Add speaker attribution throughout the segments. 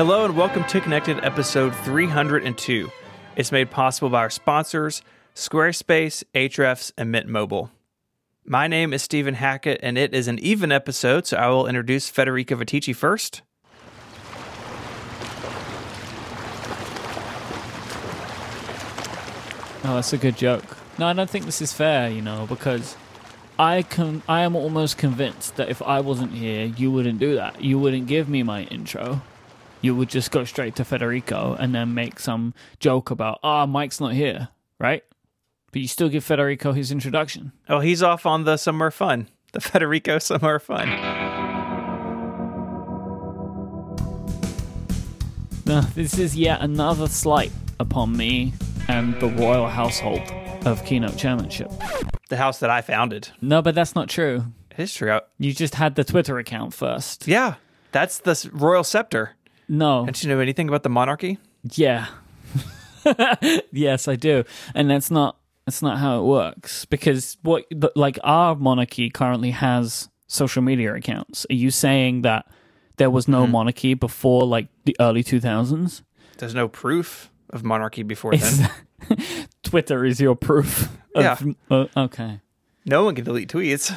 Speaker 1: Hello and welcome to Connected episode 302. It's made possible by our sponsors, Squarespace, Ahrefs, and Mint Mobile. My name is Stephen Hackett, and it is an even episode, so I will introduce Federico Viticci first.
Speaker 2: Oh, that's a good joke. No, I don't think this is fair, you know, because I can I am almost convinced that if I wasn't here, you wouldn't do that. You wouldn't give me my intro. You would just go straight to Federico and then make some joke about, ah, Myke's not here, right? But you still give Federico his introduction.
Speaker 1: Oh, he's off on the summer fun, the Federico summer fun.
Speaker 2: No, this is yet another slight upon me and the royal household of Keynote Chairmanship.
Speaker 1: The house that I founded.
Speaker 2: No, but that's not true.
Speaker 1: It is true.
Speaker 2: You just had the Twitter account first.
Speaker 1: Yeah, that's the royal scepter.
Speaker 2: No.
Speaker 1: Don't you know anything about the monarchy?
Speaker 2: Yeah. yes, I do. And that's not that's not how it works because what like our monarchy currently has social media accounts. Are you saying that there was no monarchy before like the early 2000s?
Speaker 1: There's no proof of monarchy before then.
Speaker 2: Twitter is your proof. Of,
Speaker 1: Yeah.
Speaker 2: uh, okay.
Speaker 1: no one can delete tweets.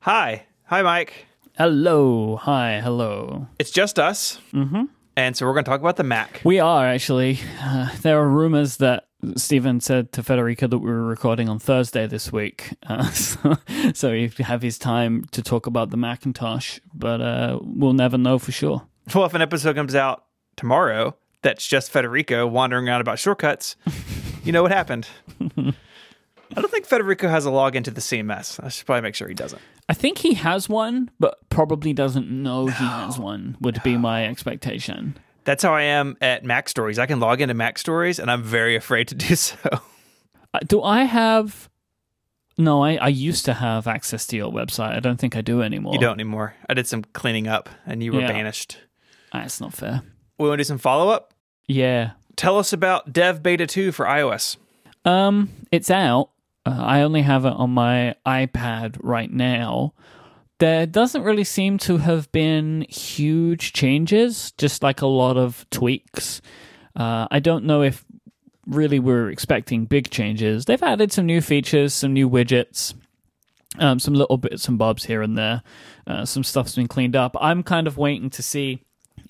Speaker 1: Hi. Hi, Myke.
Speaker 2: Hello. Hi. Hello.
Speaker 1: It's just us. Mm-hmm. And so we're going to talk about the Mac.
Speaker 2: We are actually. Uh, there are rumors that Stephen said to Federico that we were recording on Thursday this week, uh, so, so he'd have his time to talk about the Macintosh, but uh, we'll never know for sure.
Speaker 1: Well, if an episode comes out tomorrow that's just Federico wandering around about shortcuts, you know what happened. I don't think Federico has a login to the CMS. I should probably make sure he doesn't.
Speaker 2: I think he has one, but probably doesn't know he has one. Would be my expectation.
Speaker 1: That's how I am at MacStories. I can log into MacStories, and I'm very afraid to do so.
Speaker 2: Uh, do I have? No, I, I used to have access to your website. I don't think I do anymore.
Speaker 1: You don't anymore. I did some cleaning up, and you were
Speaker 2: Yeah.
Speaker 1: banished.
Speaker 2: That's not fair.
Speaker 1: We want to do some follow up.
Speaker 2: Yeah,
Speaker 1: Tell us about Dev Beta 2 for iOS.
Speaker 2: Um, it's out. Uh, I only have it on my iPad right now. There doesn't really seem to have been huge changes, just like a lot of tweaks. Uh, I don't know if really we're expecting big changes. They've added some new features, some new widgets, um, some little bits and bobs here and there. Uh, some stuff's been cleaned up. I'm kind of waiting to see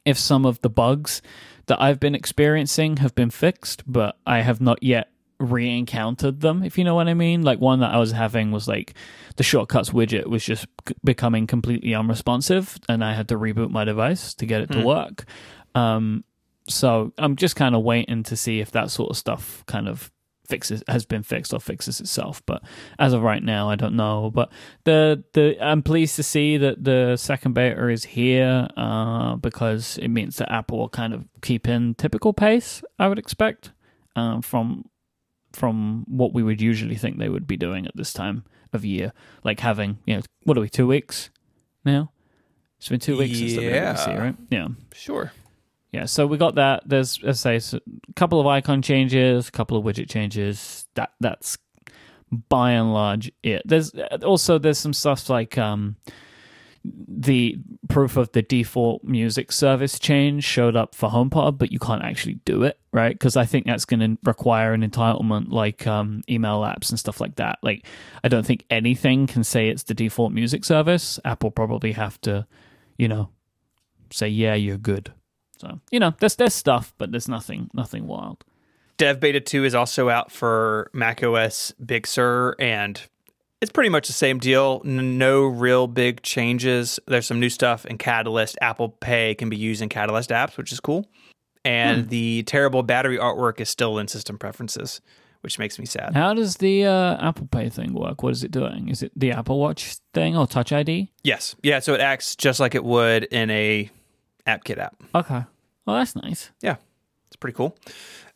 Speaker 2: if some of the bugs that I've been experiencing have been fixed, but I have not yet re-encountered them if you know what i mean. Like one that i was having was like the shortcuts widget was just c- becoming completely unresponsive and i had to reboot my device to get it to work. Um so i'm just kind of waiting to see if that sort of stuff kind of fixes has been fixed or fixes itself but as of right now i don't know. But the the i'm pleased to see that the second beta is here uh because it means that apple will kind of keep in typical pace i would expect um, from from what we would usually think they would be doing at this time of year, like having you know what are we two weeks now? It's been two weeks since the
Speaker 1: Yeah.
Speaker 2: here, right? Yeah,
Speaker 1: Sure.
Speaker 2: yeah. So we got that. There's as I say, a couple of icon changes, a couple of widget changes. That that's by and large it. There's also there's some stuff like um the proof of the default music service change showed up for HomePod, but you can't actually do it, right? Because I think that's going to require an entitlement like um, email apps and stuff like that. Like, I don't think anything can say it's the default music service. Apple probably have to, you know, say yeah, you're good. So you know, there's there's stuff, but there's nothing nothing wild.
Speaker 1: Dev Beta 2 is also out for macOS Big Sur, and it's pretty much the same deal. N- No real big changes. There's some new stuff in Catalyst. Apple Pay can be used in Catalyst apps, which is cool. And the terrible battery artwork is still in system preferences, which makes me sad.
Speaker 2: How does the uh, Apple Pay thing work? What is it doing? Is it the Apple Watch thing or Touch ID?
Speaker 1: Yes. Yeah, so it acts just like it would in a AppKit app.
Speaker 2: Okay. Well, that's nice.
Speaker 1: Yeah, it's pretty cool.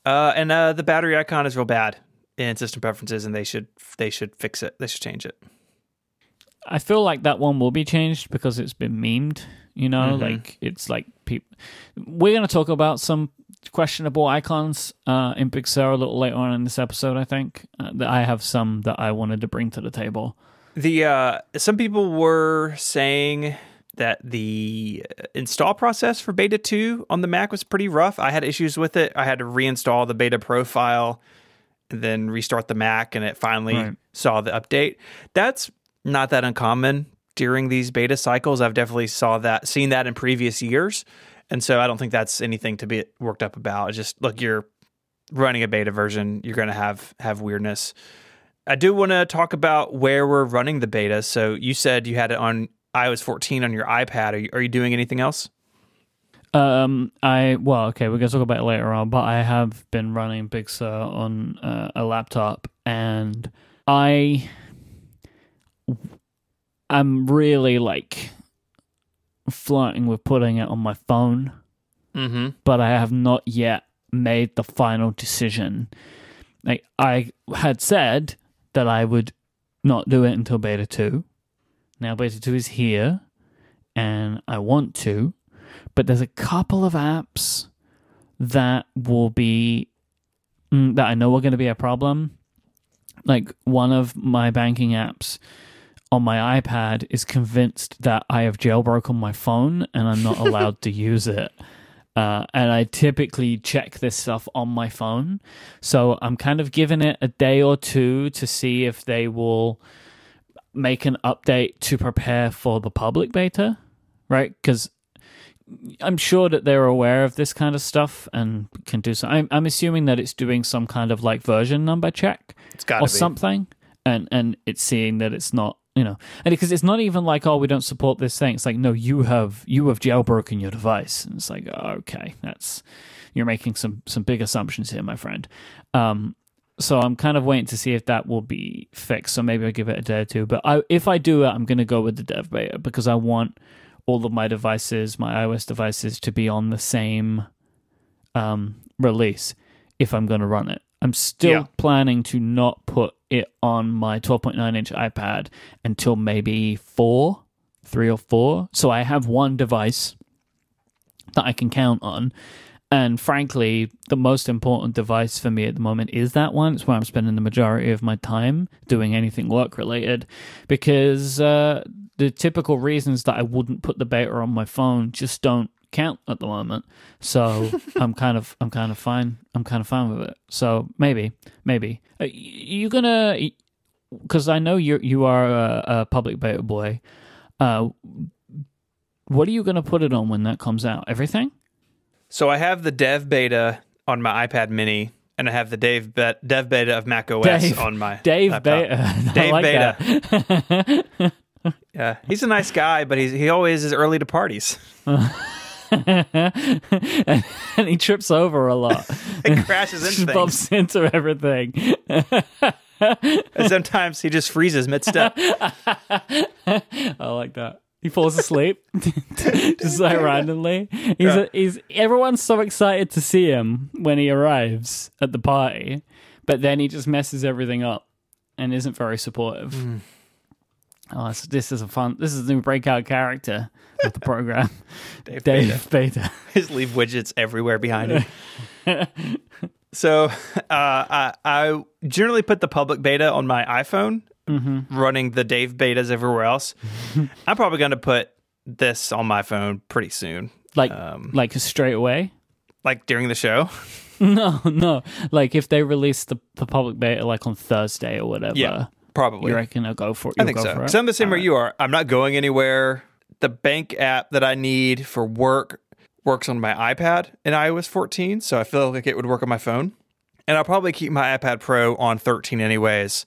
Speaker 1: Uh, and uh, the battery icon is real bad in system preferences, and they should they should fix it. They should change it.
Speaker 2: I feel like that one will be changed because it's been memed. You know,
Speaker 1: Mm-hmm.
Speaker 2: like it's like people. We're going to talk about some questionable icons uh, in Sur a little later on in this episode. I think uh, that I have some that I wanted to bring to the table.
Speaker 1: The uh, some people were saying that the install process for beta 2 on the Mac was pretty rough. I had issues with it. I had to reinstall the beta profile and then restart the Mac and it finally
Speaker 2: Right.
Speaker 1: saw the update. That's not that uncommon during these beta cycles. I've definitely saw that seen that in previous years. And so I don't think that's anything to be worked up about. It's just look, you're running a beta version, you're going to have have weirdness. I do want to talk about where we're running the beta. So you said you had it on iOS 14 on your iPad. Are you, are you doing anything else?
Speaker 2: Um, I well, okay, we're gonna talk about it later on, but I have been running Big Sur on uh, a laptop, and I, I'm really like flirting with putting it on my phone,
Speaker 1: Mm-hmm.
Speaker 2: but I have not yet made the final decision. Like I had said that I would not do it until beta two. Now beta two is here, and I want to, but there's a couple of apps that will be mm, that I know are going to be a problem. Like one of my banking apps on my iPad is convinced that I have jailbroken my phone and I'm not allowed to use it. Uh, and I typically check this stuff on my phone. So I'm kind of giving it a day or two to see if they will make an update to prepare for the public beta, right? Because I'm sure that they're aware of this kind of stuff and can do so. I'm, I'm assuming that it's doing some kind of like version number check
Speaker 1: It's
Speaker 2: or
Speaker 1: be.
Speaker 2: something, and and it's seeing that it's not you know, and because it's not even like oh we don't support this thing. It's like no, you have you have jailbroken your device, and it's like oh, okay, that's you're making some some big assumptions here, my friend. Um, so I'm kind of waiting to see if that will be fixed. So maybe I'll give it a day or two. But I, if I do it, I'm going to go with the dev beta because I want all of my devices, my iOS devices, to be on the same um, release if I'm going to run it. I'm still
Speaker 1: Yeah.
Speaker 2: planning to not put it on my 12.9 inch iPad until maybe four, three or four. So I have one device that I can count on. And frankly, the most important device for me at the moment is that one. It's where I'm spending the majority of my time doing anything work related because uh, the typical reasons that I wouldn't put the beta on my phone just don't count at the moment. So I'm kind of I'm kind of fine. I'm kind of fine with it. So maybe maybe uh, y- you gonna because I know you you are a, a public beta boy. Uh, what are you gonna put it on when that comes out? Everything?
Speaker 1: So I have the dev beta on my iPad mini, and I have the dev, be- dev beta of Mac OS
Speaker 2: Dave-
Speaker 1: on my
Speaker 2: Dave
Speaker 1: laptop.
Speaker 2: Beta. I
Speaker 1: Dave
Speaker 2: like
Speaker 1: Beta. Yeah, he's a nice guy, but he's, he always is early to parties.
Speaker 2: and he trips over a lot.
Speaker 1: He crashes into things,
Speaker 2: bumps into everything.
Speaker 1: and sometimes he just freezes mid-step.
Speaker 2: I like that. He falls asleep just like randomly. He's
Speaker 1: Yeah.
Speaker 2: a, he's everyone's so excited to see him when he arrives at the party, but then he just messes everything up and isn't very supportive.
Speaker 1: Hmm.
Speaker 2: Oh, this, this is a fun. This is the new breakout character of the program,
Speaker 1: Dave, Beta.
Speaker 2: Dave Beta.
Speaker 1: Just leave widgets everywhere behind him. so uh, I, I generally put the public beta on my iPhone,
Speaker 2: Mm-hmm.
Speaker 1: running the Dave betas everywhere else. I'm probably going to put this on my phone pretty soon,
Speaker 2: Like
Speaker 1: Um,
Speaker 2: like straight away.
Speaker 1: like during the show.
Speaker 2: No, no. Like if they release the, the public beta like on Thursday or whatever.
Speaker 1: Yeah, probably.
Speaker 2: You reckon they'll go for it?
Speaker 1: I think
Speaker 2: go
Speaker 1: so.
Speaker 2: for it?
Speaker 1: Because I'm the same where
Speaker 2: Alright.
Speaker 1: you are. I'm not going anywhere. The bank app that I need for work works on my iPad in iOS 14, so I feel like it would work on my phone. And I'll probably keep my iPad Pro on 13 anyways,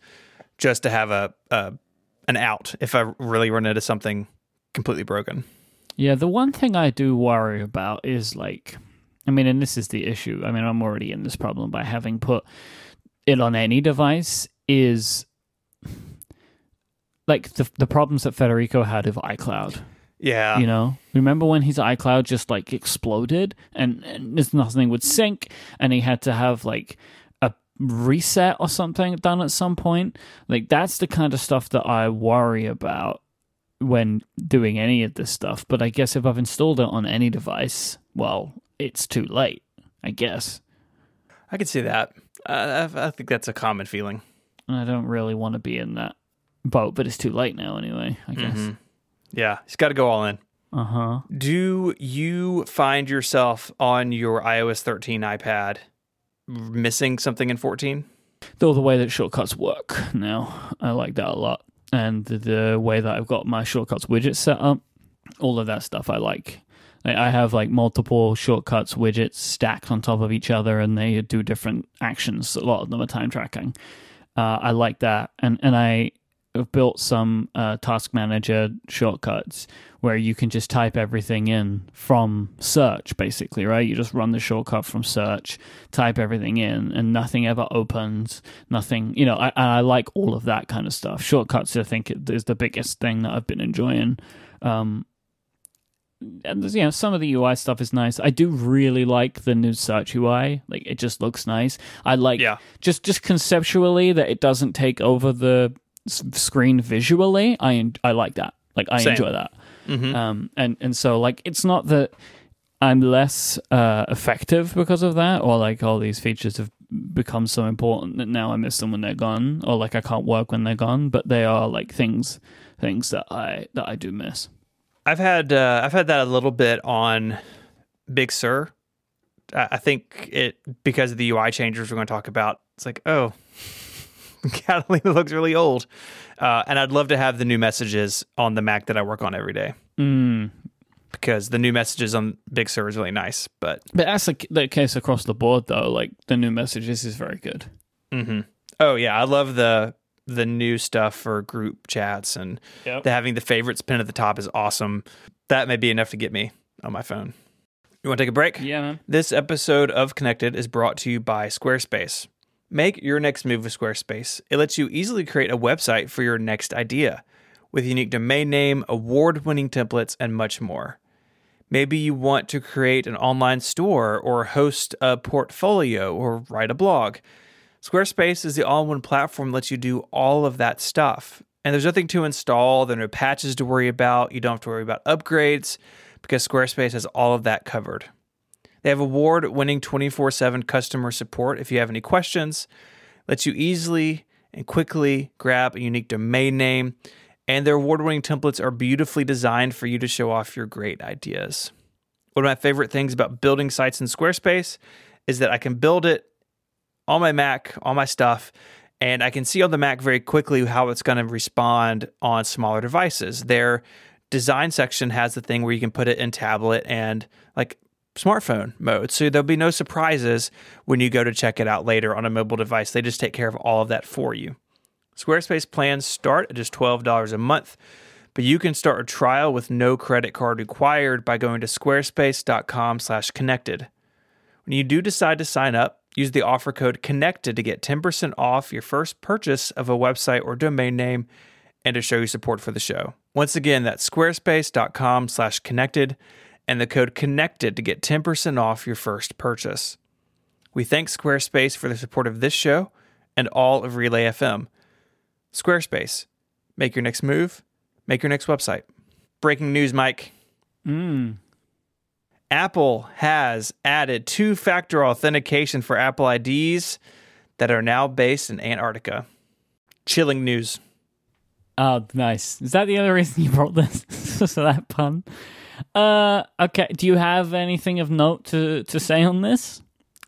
Speaker 1: just to have a, a an out if I really run into something completely broken.
Speaker 2: Yeah, the one thing I do worry about is like, I mean, and this is the issue. I mean, I'm already in this problem by having put it on any device. Is like the the problems that Federico had with iCloud.
Speaker 1: Yeah.
Speaker 2: You know, remember when his iCloud just like exploded and, and nothing would sync, and he had to have like a reset or something done at some point. Like that's the kind of stuff that I worry about when doing any of this stuff. But I guess if I've installed it on any device, well, it's too late. I guess.
Speaker 1: I could see that. Uh, I, I think that's a common feeling.
Speaker 2: And I don't really want to be in that boat, but it's too late now anyway. I guess.
Speaker 1: Mhm. Yeah. He's got to go all in.
Speaker 2: Uh huh.
Speaker 1: Do you find yourself on your iOS 13 iPad missing something in 14?
Speaker 2: Though the way that shortcuts work now, I like that a lot, and the, the way that I've got my shortcuts widget set up, all of that stuff I like. Like, I have like multiple shortcuts widgets stacked on top of each other, and they do different actions. A lot of them are time tracking. Uh, I like that, and and I have built some uh, task manager shortcuts where you can just type everything in from search, basically, right? You just run the shortcut from search, type everything in, and nothing ever opens. Nothing, you know. I I like all of that kind of stuff. Shortcuts, I think, is the biggest thing that I've been enjoying. Um, and you know some of the UI stuff is nice. I do really like the new search UI. Like it just looks nice. I like
Speaker 1: Yeah.
Speaker 2: just just conceptually that it doesn't take over the screen visually. I I like that. Like I
Speaker 1: Same.
Speaker 2: enjoy that.
Speaker 1: Mhm.
Speaker 2: Um and and so like it's not that I'm less uh effective because of that or like all these features have become so important that now I miss them when they're gone or like I can't work when they're gone, but they are like things things that I that I do miss.
Speaker 1: I've had uh, I've had that a little bit on Big Sur. I I think it because of the UI changes we're going to talk about. It's like, oh, Catalina looks really old, uh, and I'd love to have the new messages on the Mac that I work on every day
Speaker 2: Mm,
Speaker 1: because the new messages on Big Sur is really nice. But
Speaker 2: But that's the, the case across the board, though. Like the new messages is very good.
Speaker 1: hmm oh yeah, I love the the new stuff for group chats and
Speaker 2: Yep.
Speaker 1: the, having the favorites pin at the top is awesome. That may be enough to get me on my phone. You want to take a break?
Speaker 2: Yeah, man.
Speaker 1: This episode of Connected is brought to you by Squarespace. Make your next move with Squarespace. It lets you easily create a website for your next idea with unique domain name, award winning templates, and much more. Maybe you want to create an online store or host a portfolio or write a blog. Squarespace is the all in one platform that lets you do all of that stuff. And there's nothing to install, there are no patches to worry about. You don't have to worry about upgrades because Squarespace has all of that covered. They have award winning 24 7 customer support if you have any questions, lets you easily and quickly grab a unique domain name, and their award winning templates are beautifully designed for you to show off your great ideas. One of my favorite things about building sites in Squarespace is that I can build it on my Mac, on my stuff, and I can see on the Mac very quickly how it's going to respond on smaller devices. Their design section has the thing where you can put it in tablet and like smartphone mode. So there'll be no surprises when you go to check it out later on a mobile device. They just take care of all of that for you. Squarespace plans start at just $12 a month, but you can start a trial with no credit card required by going to squarespace.com/connected. When you do decide to sign up, use the offer code connected to get 10% off your first purchase of a website or domain name and to show your support for the show. Once again, that's squarespace.com slash and the code connected to get 10% off your first purchase. We thank Squarespace for the support of this show and all of Relay FM. Squarespace, make your next move, make your next website. Breaking news, Myke.
Speaker 2: Mm.
Speaker 1: Apple has added two factor authentication for Apple IDs that are now based in Antarctica. Chilling news.
Speaker 2: Oh, nice. Is that the other reason you brought this? so that pun. Uh, okay. Do you have anything of note to, to say on this?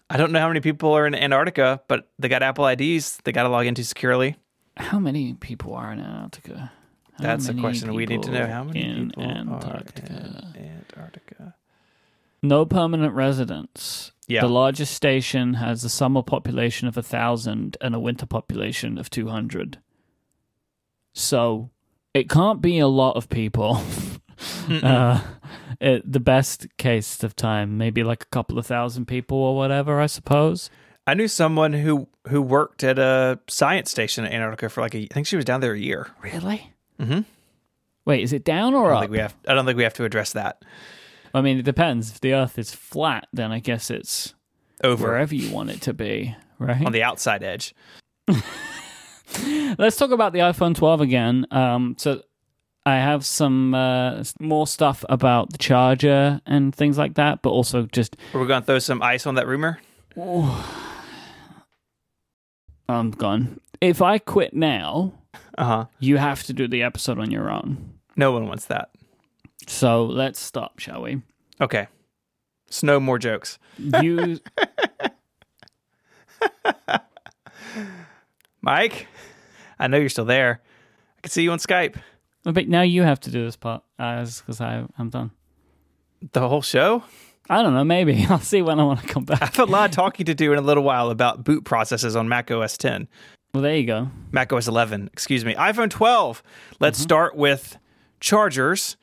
Speaker 1: I don't know how many people are in Antarctica, but they got Apple IDs they got to log into securely.
Speaker 2: How many people are in Antarctica? How
Speaker 1: That's a question we need to know. How many
Speaker 2: in
Speaker 1: people
Speaker 2: Antarctica?
Speaker 1: are in Antarctica?
Speaker 2: No permanent residents.
Speaker 1: Yeah.
Speaker 2: The largest station has a summer population of a thousand and a winter population of two hundred. So it can't be a lot of people. uh, it, the best case of time, maybe like a couple of thousand people or whatever, I suppose.
Speaker 1: I knew someone who who worked at a science station in Antarctica for like a. I think she was down there a year.
Speaker 2: Really?
Speaker 1: Mm-hmm.
Speaker 2: Wait, is it down or
Speaker 1: I don't
Speaker 2: up?
Speaker 1: think we have. I don't think we have to address that.
Speaker 2: I mean, it depends. If the Earth is flat, then I guess it's
Speaker 1: Over
Speaker 2: wherever you want it to be, right?
Speaker 1: on the outside edge.
Speaker 2: Let's talk about the iPhone 12 again. Um, so I have some uh, more stuff about the charger and things like that, but also just
Speaker 1: we're we going to throw some ice on that rumor?
Speaker 2: I'm gone. If I quit now,
Speaker 1: Uh huh.
Speaker 2: you have to do the episode on your own.
Speaker 1: No one wants that.
Speaker 2: So let's stop, shall we?
Speaker 1: Okay. So no more jokes.
Speaker 2: You
Speaker 1: Myke, I know you're still there. I can see you on Skype.
Speaker 2: But now you have to do this part because I I'm done.
Speaker 1: The whole show?
Speaker 2: I don't know. Maybe I'll see when I want to come back.
Speaker 1: I have a lot of talking to do in a little while about boot processes on Mac OS 10.
Speaker 2: Well, there you go.
Speaker 1: Mac OS 11, excuse me. iPhone 12. Let's mm-hmm. start with chargers.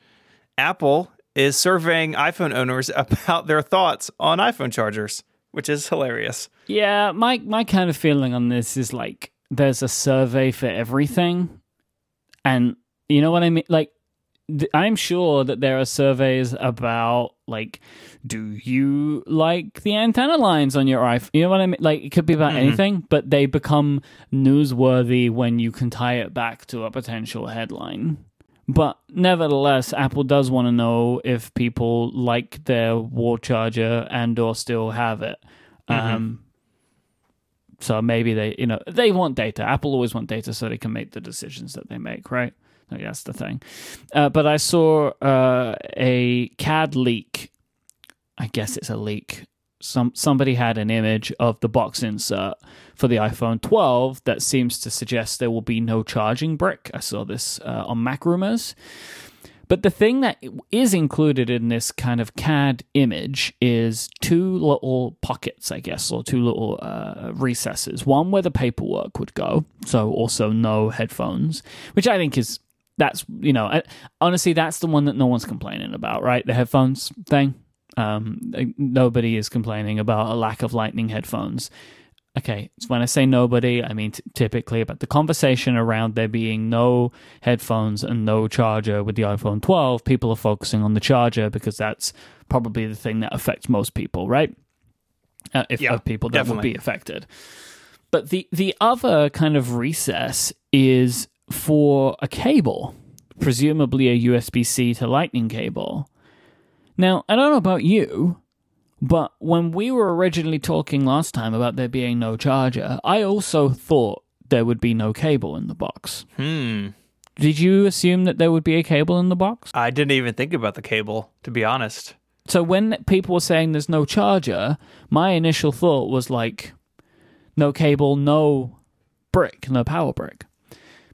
Speaker 1: Apple is surveying iPhone owners about their thoughts on iPhone chargers, which is hilarious.
Speaker 2: Yeah, my my kind of feeling on this is like there's a survey for everything, and you know what I mean. Like, th- I'm sure that there are surveys about like, do you like the antenna lines on your iPhone? You know what I mean? Like, it could be about anything, but they become newsworthy when you can tie it back to a potential headline. But nevertheless, Apple does want to know if people like their wall charger and or still have it. Um, so maybe they, you know, they want data. Apple always want data so they can make the decisions that they make, right? That's the thing. Uh, but I saw uh, a CAD leak. I guess it's a leak. Some somebody had an image of the box insert for the iPhone 12 that seems to suggest there will be no charging brick. I saw this uh, on MacRumors. But the thing that is included in this kind of CAD image is two little pockets, I guess, or two little uh, recesses. One where the paperwork would go, so also no headphones, which I think is that's you know I, honestly that's the one that no one's complaining about, right? The headphones thing. Um, nobody is complaining about a lack of Lightning headphones. Okay, so when I say nobody, I mean t- typically about the conversation around there being no headphones and no charger with the iPhone 12. People are focusing on the charger because that's probably the thing that affects most people, right? Uh, if
Speaker 1: Yeah,
Speaker 2: of people that
Speaker 1: definitely.
Speaker 2: would be affected. But the the other kind of recess is for a cable, presumably a USB C to Lightning cable. Now, I don't know about you, but when we were originally talking last time about there being no charger, I also thought there would be no cable in the box.
Speaker 1: Hmm.
Speaker 2: Did you assume that there would be a cable in the box?
Speaker 1: I didn't even think about the cable, to be honest.
Speaker 2: So when people were saying there's no charger, my initial thought was like, no cable, no brick, no power brick.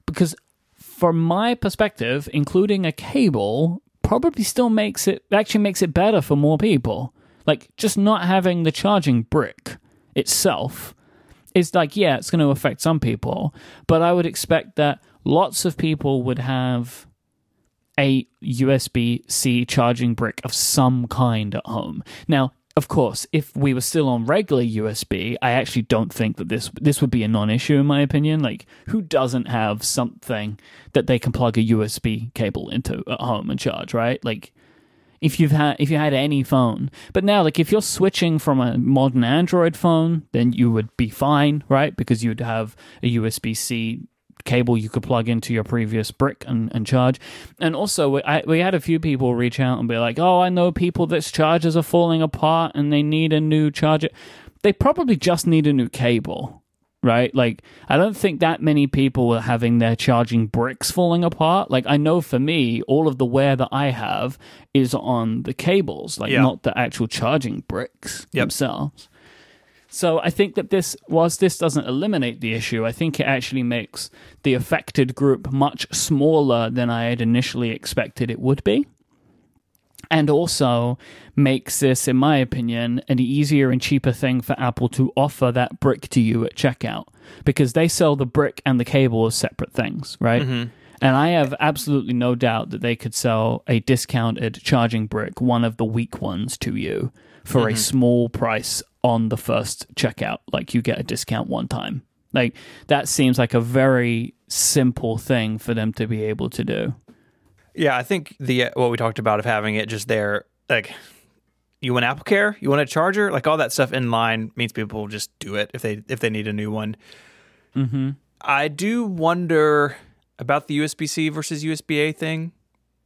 Speaker 2: Because from my perspective, including a cable probably still makes it actually makes it better for more people. Like just not having the charging brick itself is like, yeah, it's going to affect some people, but I would expect that lots of people would have a USB C charging brick of some kind at home. Now, of course, if we were still on regular USB, I actually don't think that this this would be a non-issue in my opinion. Like, who doesn't have something that they can plug a USB cable into at home and charge, right? Like, if you've had if you had any phone, but now like if you're switching from a modern Android phone, then you would be fine, right? Because you'd have a USB C cable you could plug into your previous brick and, and charge. And also, we, I, we had a few people reach out and be like, oh, I know people that's chargers are falling apart and they need a new charger. They probably just need a new cable, right? Like, I don't think that many people are having their charging bricks falling apart. Like, I know for me, all of the wear that I have is on the cables, like,
Speaker 1: Yeah.
Speaker 2: not the actual charging bricks
Speaker 1: Yep.
Speaker 2: themselves. So I think that this, whilst this doesn't eliminate the issue, I think it actually makes the affected group much smaller than I had initially expected it would be. And also makes this, in my opinion, an easier and cheaper thing for Apple to offer that brick to you at checkout because they sell the brick and the cable as separate things, right? Mm-hmm. And I have absolutely no doubt that they could sell a discounted charging brick, one of the weak ones, to you for a mm-hmm. small price on the first checkout. Like you get a discount one time. Like that seems like a very simple thing for them to be able to do.
Speaker 1: Yeah, I think the what we talked about of having it just there, like you want Apple Care, you want a charger, like all that stuff in line means people will just do it if they if they need a new one. Mm-hmm. I do wonder about the USB C versus USB A thing.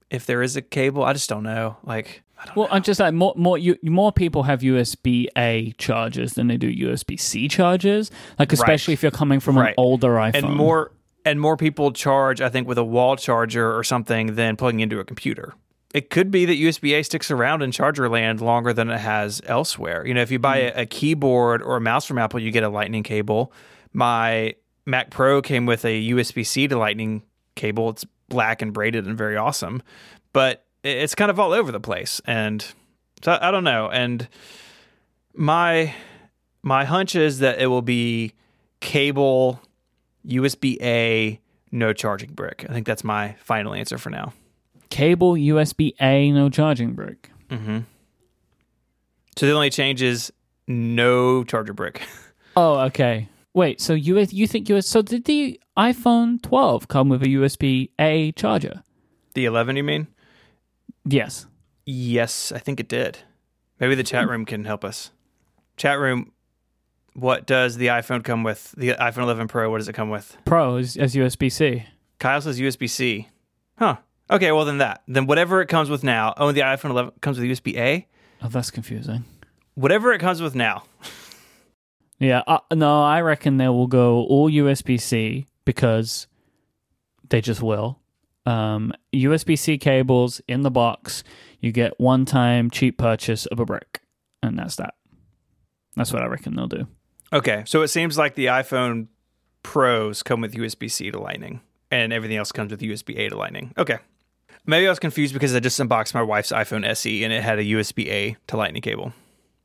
Speaker 1: If there is a cable, I just don't know. Like,
Speaker 2: Well, I'm just like more more you, more people have USB A chargers than they do USB C chargers. Like especially if you're coming from an older iPhone.
Speaker 1: and more and more people charge, I think, with a wall charger or something than plugging into a computer. it could be that USB A sticks around in charger land longer than it has elsewhere. You know, if you buy mm. a, a keyboard or a mouse from Apple, you get a Lightning cable. My Mac Pro came with a USB C to Lightning cable. It's black and braided and very awesome, but it's kind of all over the place. And so I, don't know. And my my hunch is that it will be cable, USB A, no charging brick. I think that's my final answer for now.
Speaker 2: Cable, USB A, no charging brick. Mm-hmm.
Speaker 1: So the only change is no charger brick.
Speaker 2: Oh, okay. Wait, so you you think US so did the iPhone 12 come with a USB A charger?
Speaker 1: The 11, you mean?
Speaker 2: Yes.
Speaker 1: Yes, I think it did. Maybe the chat room can help us. Chat room, what does the iPhone come with? The iPhone 11 Pro, what does it come with?
Speaker 2: Pro is as USB C.
Speaker 1: Kyle says USB C. Huh. Okay, well, then that. Then whatever it comes with now. Oh, the iPhone 11 comes with USB A?
Speaker 2: Oh, that's confusing.
Speaker 1: Whatever it comes with now.
Speaker 2: Yeah, uh, no, I reckon they will go all USB C because they just will. Um, USB C cables in the box. You get one time cheap purchase of a brick, and that's that. That's what I reckon they'll do.
Speaker 1: Okay, so it seems like the iPhone Pros come with USB C to Lightning, and everything else comes with USB A to Lightning. Okay. Maybe I was confused because I just unboxed my wife's iPhone SE and it had a USB A to Lightning cable.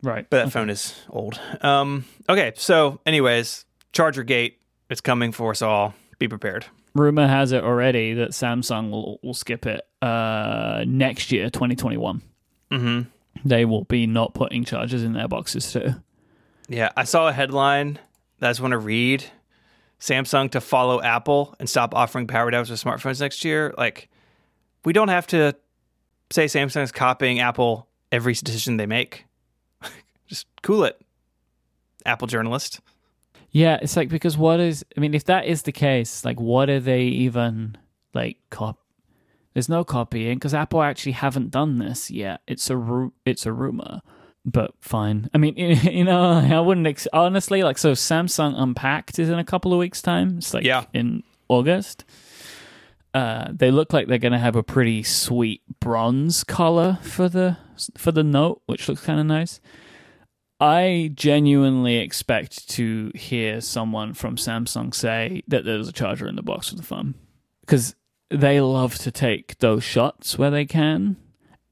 Speaker 2: Right.
Speaker 1: But that phone is old. Um, okay, so anyways, Charger Gate, it's coming for us all. Be prepared.
Speaker 2: Rumor has it already that Samsung will, will skip it uh, next year, 2021.
Speaker 1: Mm-hmm.
Speaker 2: They will be not putting chargers in their boxes too.
Speaker 1: Yeah, I saw a headline that I just want to read. Samsung to follow Apple and stop offering power adapters for smartphones next year. Like, we don't have to say Samsung's copying Apple every decision they make. just cool it, Apple journalist.
Speaker 2: Yeah, it's like because what is I mean, if that is the case, like what are they even like cop? There's no copying because Apple actually haven't done this yet. It's a ru- it's a rumor, but fine. I mean, you know, I wouldn't ex- honestly like so. Samsung Unpacked is in a couple of weeks' time. It's like
Speaker 1: Yeah.
Speaker 2: in August. Uh, they look like they're gonna have a pretty sweet bronze color for the for the note, which looks kind of nice. I genuinely expect to hear someone from Samsung say that there's a charger in the box with the phone because they love to take those shots where they can.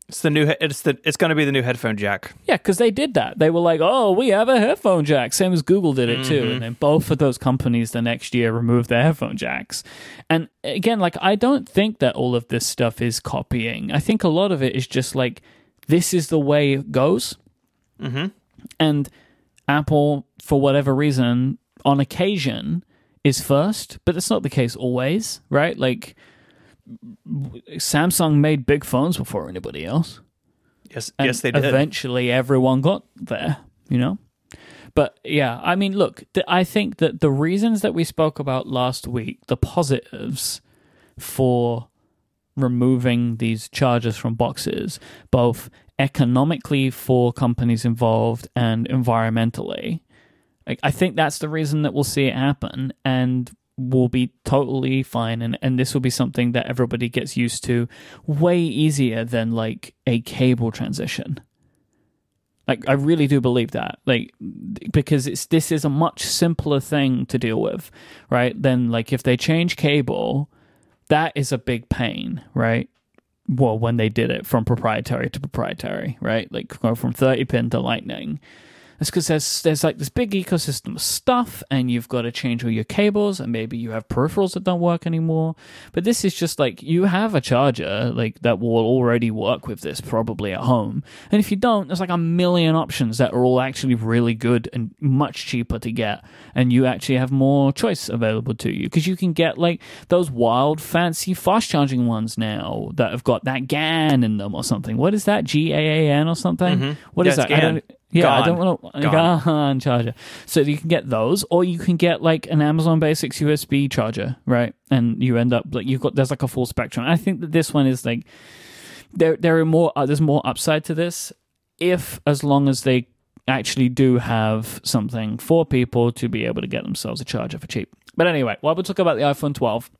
Speaker 1: It's the new. he- It's the. It's going to be the new headphone jack.
Speaker 2: Yeah, because they did that. They were like, "Oh, we have a headphone jack." Same as Google did it too, and then both of those companies the next year removed their headphone jacks. And again, like I don't think that all of this stuff is copying. I think a lot of it is just like this is the way it goes.
Speaker 1: Mm-hmm.
Speaker 2: And Apple, for whatever reason, on occasion is first, but that's not the case always, right? Like Samsung made big phones before anybody else.
Speaker 1: Yes.
Speaker 2: And
Speaker 1: yes, they did.
Speaker 2: Eventually, everyone got there, you know? But yeah, I mean, look, th- I think that the reasons that we spoke about last week, the positives for removing these charges from boxes, both economically for companies involved and environmentally, like, I think that's the reason that we'll see it happen and we'll be totally fine. And, and this will be something that everybody gets used to way easier than like a cable transition. Like I really do believe that. Like because it's this is a much simpler thing to deal with, right? Than like if they change cable, that is a big pain, right? Well, when they did it from proprietary to proprietary, right? Like go from 30 pin to lightning. It's because there's there's like this big ecosystem of stuff, and you've got to change all your cables, and maybe you have peripherals that don't work anymore. But this is just like you have a charger like that will already work with this probably at home, and if you don't, there's like a million options that are all actually really good and much cheaper to get, and you actually have more choice available to you because you can get like those wild fancy fast charging ones now that have got that GAN in them or something. What is that? G A A N or something? Mm-hmm. What
Speaker 1: Yeah,
Speaker 2: is that? I
Speaker 1: GAN.
Speaker 2: don't. Yeah, I don't want to
Speaker 1: Gone.
Speaker 2: Charger. So you can get those, or you can get like an Amazon Basics USB charger, right? And you end up like you've got there's like a full spectrum. I think that this one is like there there are more uh, there's more upside to this if as long as they actually do have something for people to be able to get themselves a charger for cheap. But anyway, while we talk about the iPhone 12,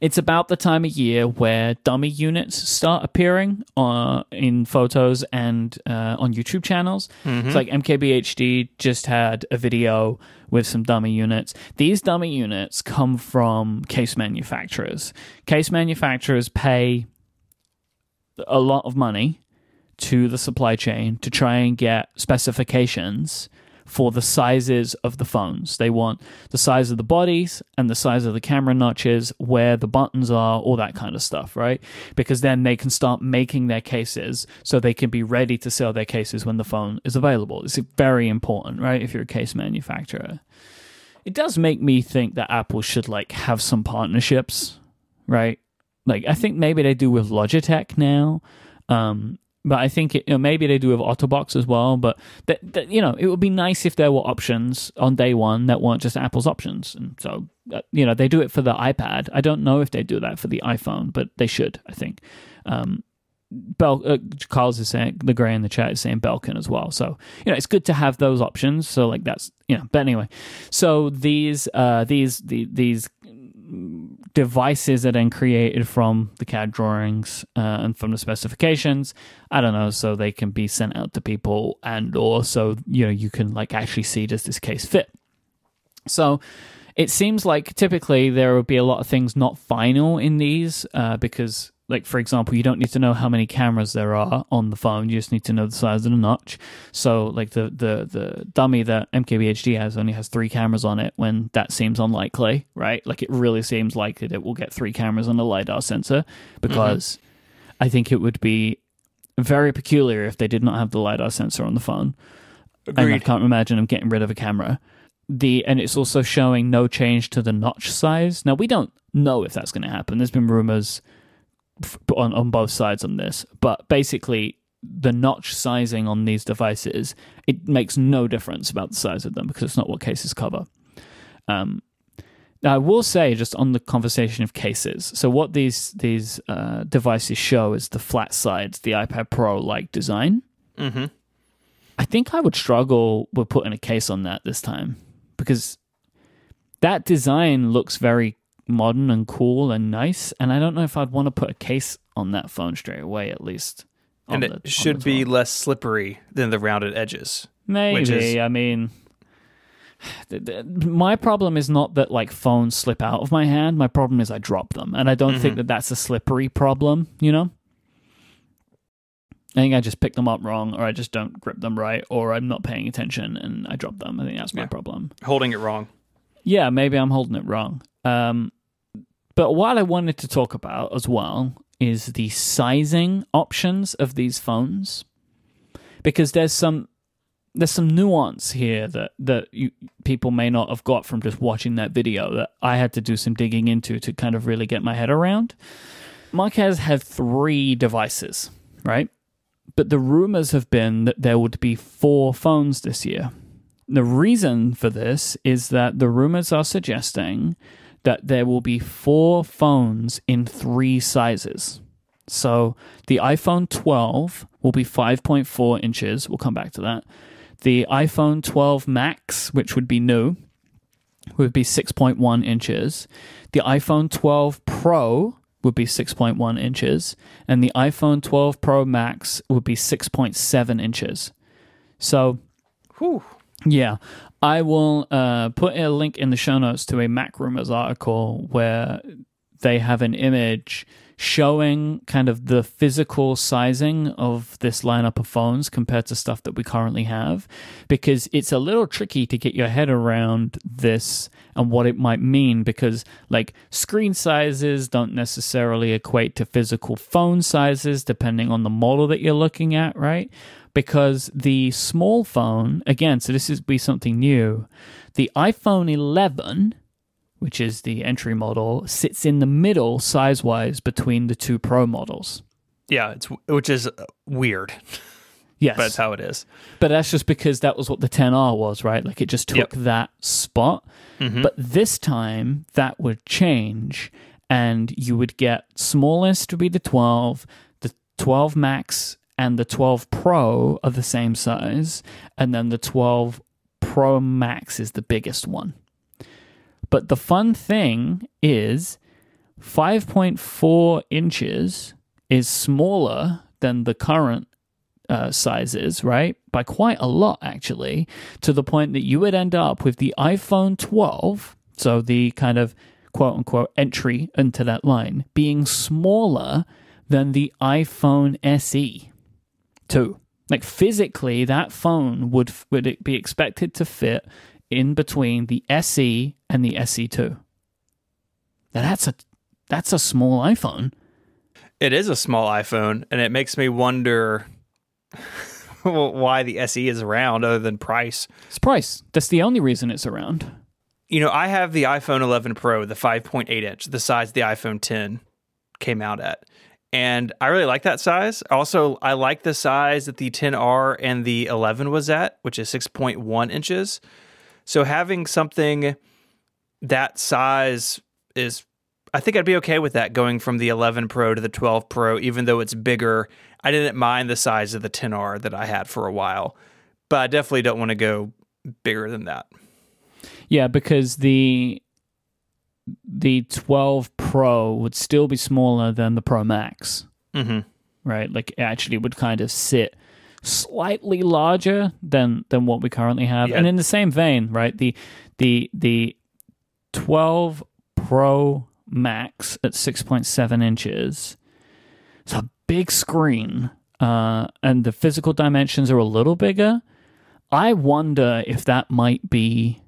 Speaker 2: It's about the time of year where dummy units start appearing uh, in photos and uh, on YouTube channels. It's like MKBHD just had a video with some dummy units. These dummy units come from case manufacturers. Case manufacturers pay a lot of money to the supply chain to try and get specifications for the sizes of the phones. They want the size of the bodies and the size of the camera notches, where the buttons are, all that kind of stuff, right? Because then they can start making their cases so they can be ready to sell their cases when the phone is available. It's very important, right? If you're a case manufacturer. It does make me think that Apple should like have some partnerships, right? Like I think maybe they do with Logitech now. Um, but I think it, you know, maybe they do with Otterbox as well. But that, you know, it would be nice if there were options on day one that weren't just Apple's options. And so, uh, you know, they do it for the iPad. I don't know if they do that for the iPhone, but they should. I think. Um, Bel- uh, Carl's is saying the gray in the chat is saying Belkin as well. So you know, it's good to have those options. So like that's you know. But anyway, so these uh, these the, these devices are then created from the CAD drawings uh, and from the specifications. I don't know, so they can be sent out to people, and also you know you can like actually see does this case fit. So it seems like typically there would be a lot of things not final in these uh, because like for example you don't need to know how many cameras there are on the phone you just need to know the size of the notch. So like the the the dummy that mkbhd has only has three cameras on it when that seems unlikely right? Like it really seems likely that it will get three cameras on a lidar sensor because i think it would be very peculiar if they did not have the lidar sensor on the phone. And i can't imagine them getting rid of a camera. The and it's also showing no change to the notch size. Now we don't know if that's going to happen. There's been rumors on on both sides on this, but basically the notch sizing on these devices it makes no difference about the size of them because it's not what cases cover. Um, now I will say just on the conversation of cases. So what these these uh, devices show is the flat sides, the iPad Pro like design.
Speaker 1: Mm-hmm.
Speaker 2: I think I would struggle with putting a case on that this time because that design looks very modern and cool and nice, and I don't know if I'd want to put a case on that phone straight away. At least,
Speaker 1: And it
Speaker 2: on
Speaker 1: should be less slippery than the rounded edges.
Speaker 2: maybe.
Speaker 1: is-
Speaker 2: I mean. the- the- My problem is not that like phones slip out of my hand. My problem is I drop them, and I don't think mm-hmm. that that's a slippery problem. You know, I think I just pick them up wrong, or I just don't grip them right, or I'm not paying attention and I drop them. I think that's my
Speaker 1: Yeah.
Speaker 2: problem.
Speaker 1: Holding it wrong.
Speaker 2: Yeah, maybe I'm holding it wrong. Um, but what I wanted to talk about as well is the sizing options of these phones, because there's some there's some nuance here that that you, people may not have got from just watching that video that I had to do some digging into to kind of really get my head around. Marques had three devices, right? But the rumors have been that there would be four phones this year. The reason for this is that the rumors are suggesting that there will be four phones in three sizes. So the iPhone 12 will be 5.4 inches. We'll come back to that. The iPhone 12 Max, which would be new, would be 6.1 inches. The iPhone 12 Pro would be 6.1 inches. And the iPhone 12 Pro Max would be 6.7 inches. So
Speaker 1: Whew.
Speaker 2: yeah, I will uh, put a link in the show notes to a MacRumors article where they have an image showing kind of the physical sizing of this lineup of phones compared to stuff that we currently have because it's a little tricky to get your head around this and what it might mean because like screen sizes don't necessarily equate to physical phone sizes depending on the model that you're looking at right because the small phone again so this is be something new the iphone 11 which is the entry model sits in the middle size wise between the two pro models
Speaker 1: Yeah, it's which is uh, weird,
Speaker 2: yes
Speaker 1: but that's how it is.
Speaker 2: but that's just because that was what the 10R was, right? Like it just took
Speaker 1: Yep.
Speaker 2: that spot.
Speaker 1: Mhm.
Speaker 2: But this time that would change and you would get smallest would be the 12, the 12 Max and the 12 Pro are the same size, and then the 12 Pro Max is the biggest one. But the fun thing is 5.4 inches is smaller than the current uh, sizes, right? By quite a lot, actually, to the point that you would end up with the iPhone 12, so the kind of quote unquote entry into that line, being smaller than the iPhone SE 2. Like physically, that phone would would it be expected to fit in between the SE and the SE2. Now that's a that's a small iPhone.
Speaker 1: It is a small iPhone, and it makes me wonder why the SE is around other than price.
Speaker 2: It's price. That's the only reason it's around.
Speaker 1: You know, I have the iPhone 11 Pro, the 5.8 inch, the size the iPhone 10 came out at. And I really like that size. Also, I like the size that the 10R and the 11 was at, which is 6.1 inches. So having something that size is I think I'd be okay with that going from the 11 Pro to the 12 Pro, even though it's bigger. I didn't mind the size of the 10R that I had for a while, but I definitely don't want to go bigger than that.
Speaker 2: Yeah, because the the 12 Pro would still be smaller than the Pro Max,
Speaker 1: Mm-hmm.
Speaker 2: right? Like it actually would kind of sit slightly larger than than what we currently have.
Speaker 1: Yeah.
Speaker 2: And in the same vein, right? The the the 12 Pro Max at 6.7 inches. It's a big screen, uh, and the physical dimensions are a little bigger. I wonder if that might be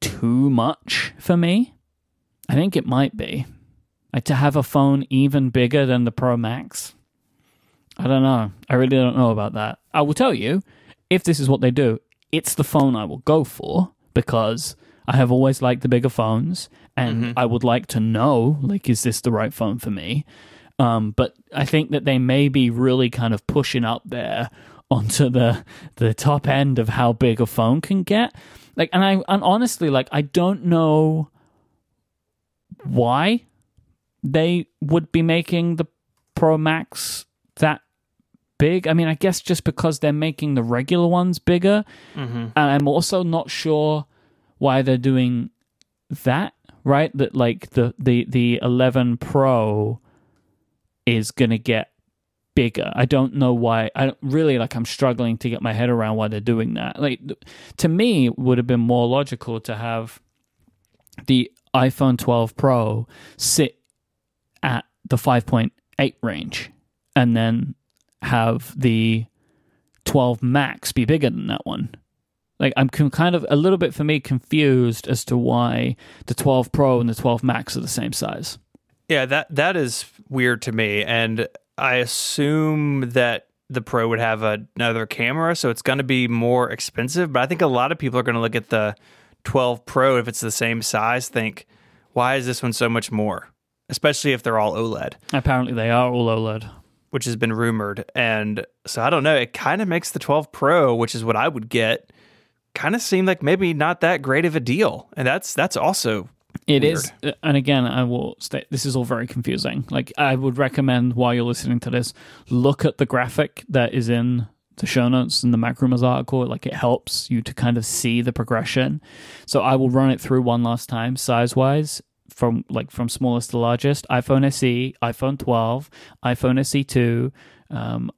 Speaker 2: too much for me. I think it might be. Like to have a phone even bigger than the Pro Max. I don't know. I really don't know about that. I will tell you, if this is what they do, it's the phone I will go for because I have always liked the bigger phones and I would like to know like is this the right phone for me? Um, but I think that they may be really kind of pushing up there onto the the top end of how big a phone can get. Like and I and honestly like I don't know why they would be making the Pro Max that big. I mean, I guess just because they're making the regular ones bigger. Mm-hmm. And I'm also not sure why they're doing that, right? That like the the the 11 Pro is going to get bigger. I don't know why. I don't, really like I'm struggling to get my head around why they're doing that. Like to me it would have been more logical to have the iPhone 12 Pro sit at the 5.8 range and then have the 12 Max be bigger than that one. Like I'm kind of a little bit for me confused as to why the 12 Pro and the 12 Max are the same size.
Speaker 1: Yeah, that that is weird to me, and I assume that the Pro would have another camera, so it's going to be more expensive. But I think a lot of people are going to look at the 12 Pro if it's the same size, think, why is this one so much more? Especially if they're all OLED,
Speaker 2: Apparently they are all OLED.
Speaker 1: which has been rumored. And so I don't know. It kind of makes the 12 Pro, which is what I would get, kind of seem like maybe not that great of a deal. And that's that's also
Speaker 2: It
Speaker 1: Weird.
Speaker 2: is, uh, and again, I will state this is all very confusing. Like, I would recommend while you're listening to this, look at the graphic that is in the show notes in the MacRumors article. Like, it helps you to kind of see the progression. So, I will run it through one last time, size wise, from like from smallest to largest. iPhone SE, iPhone 12, iPhone SE2, um,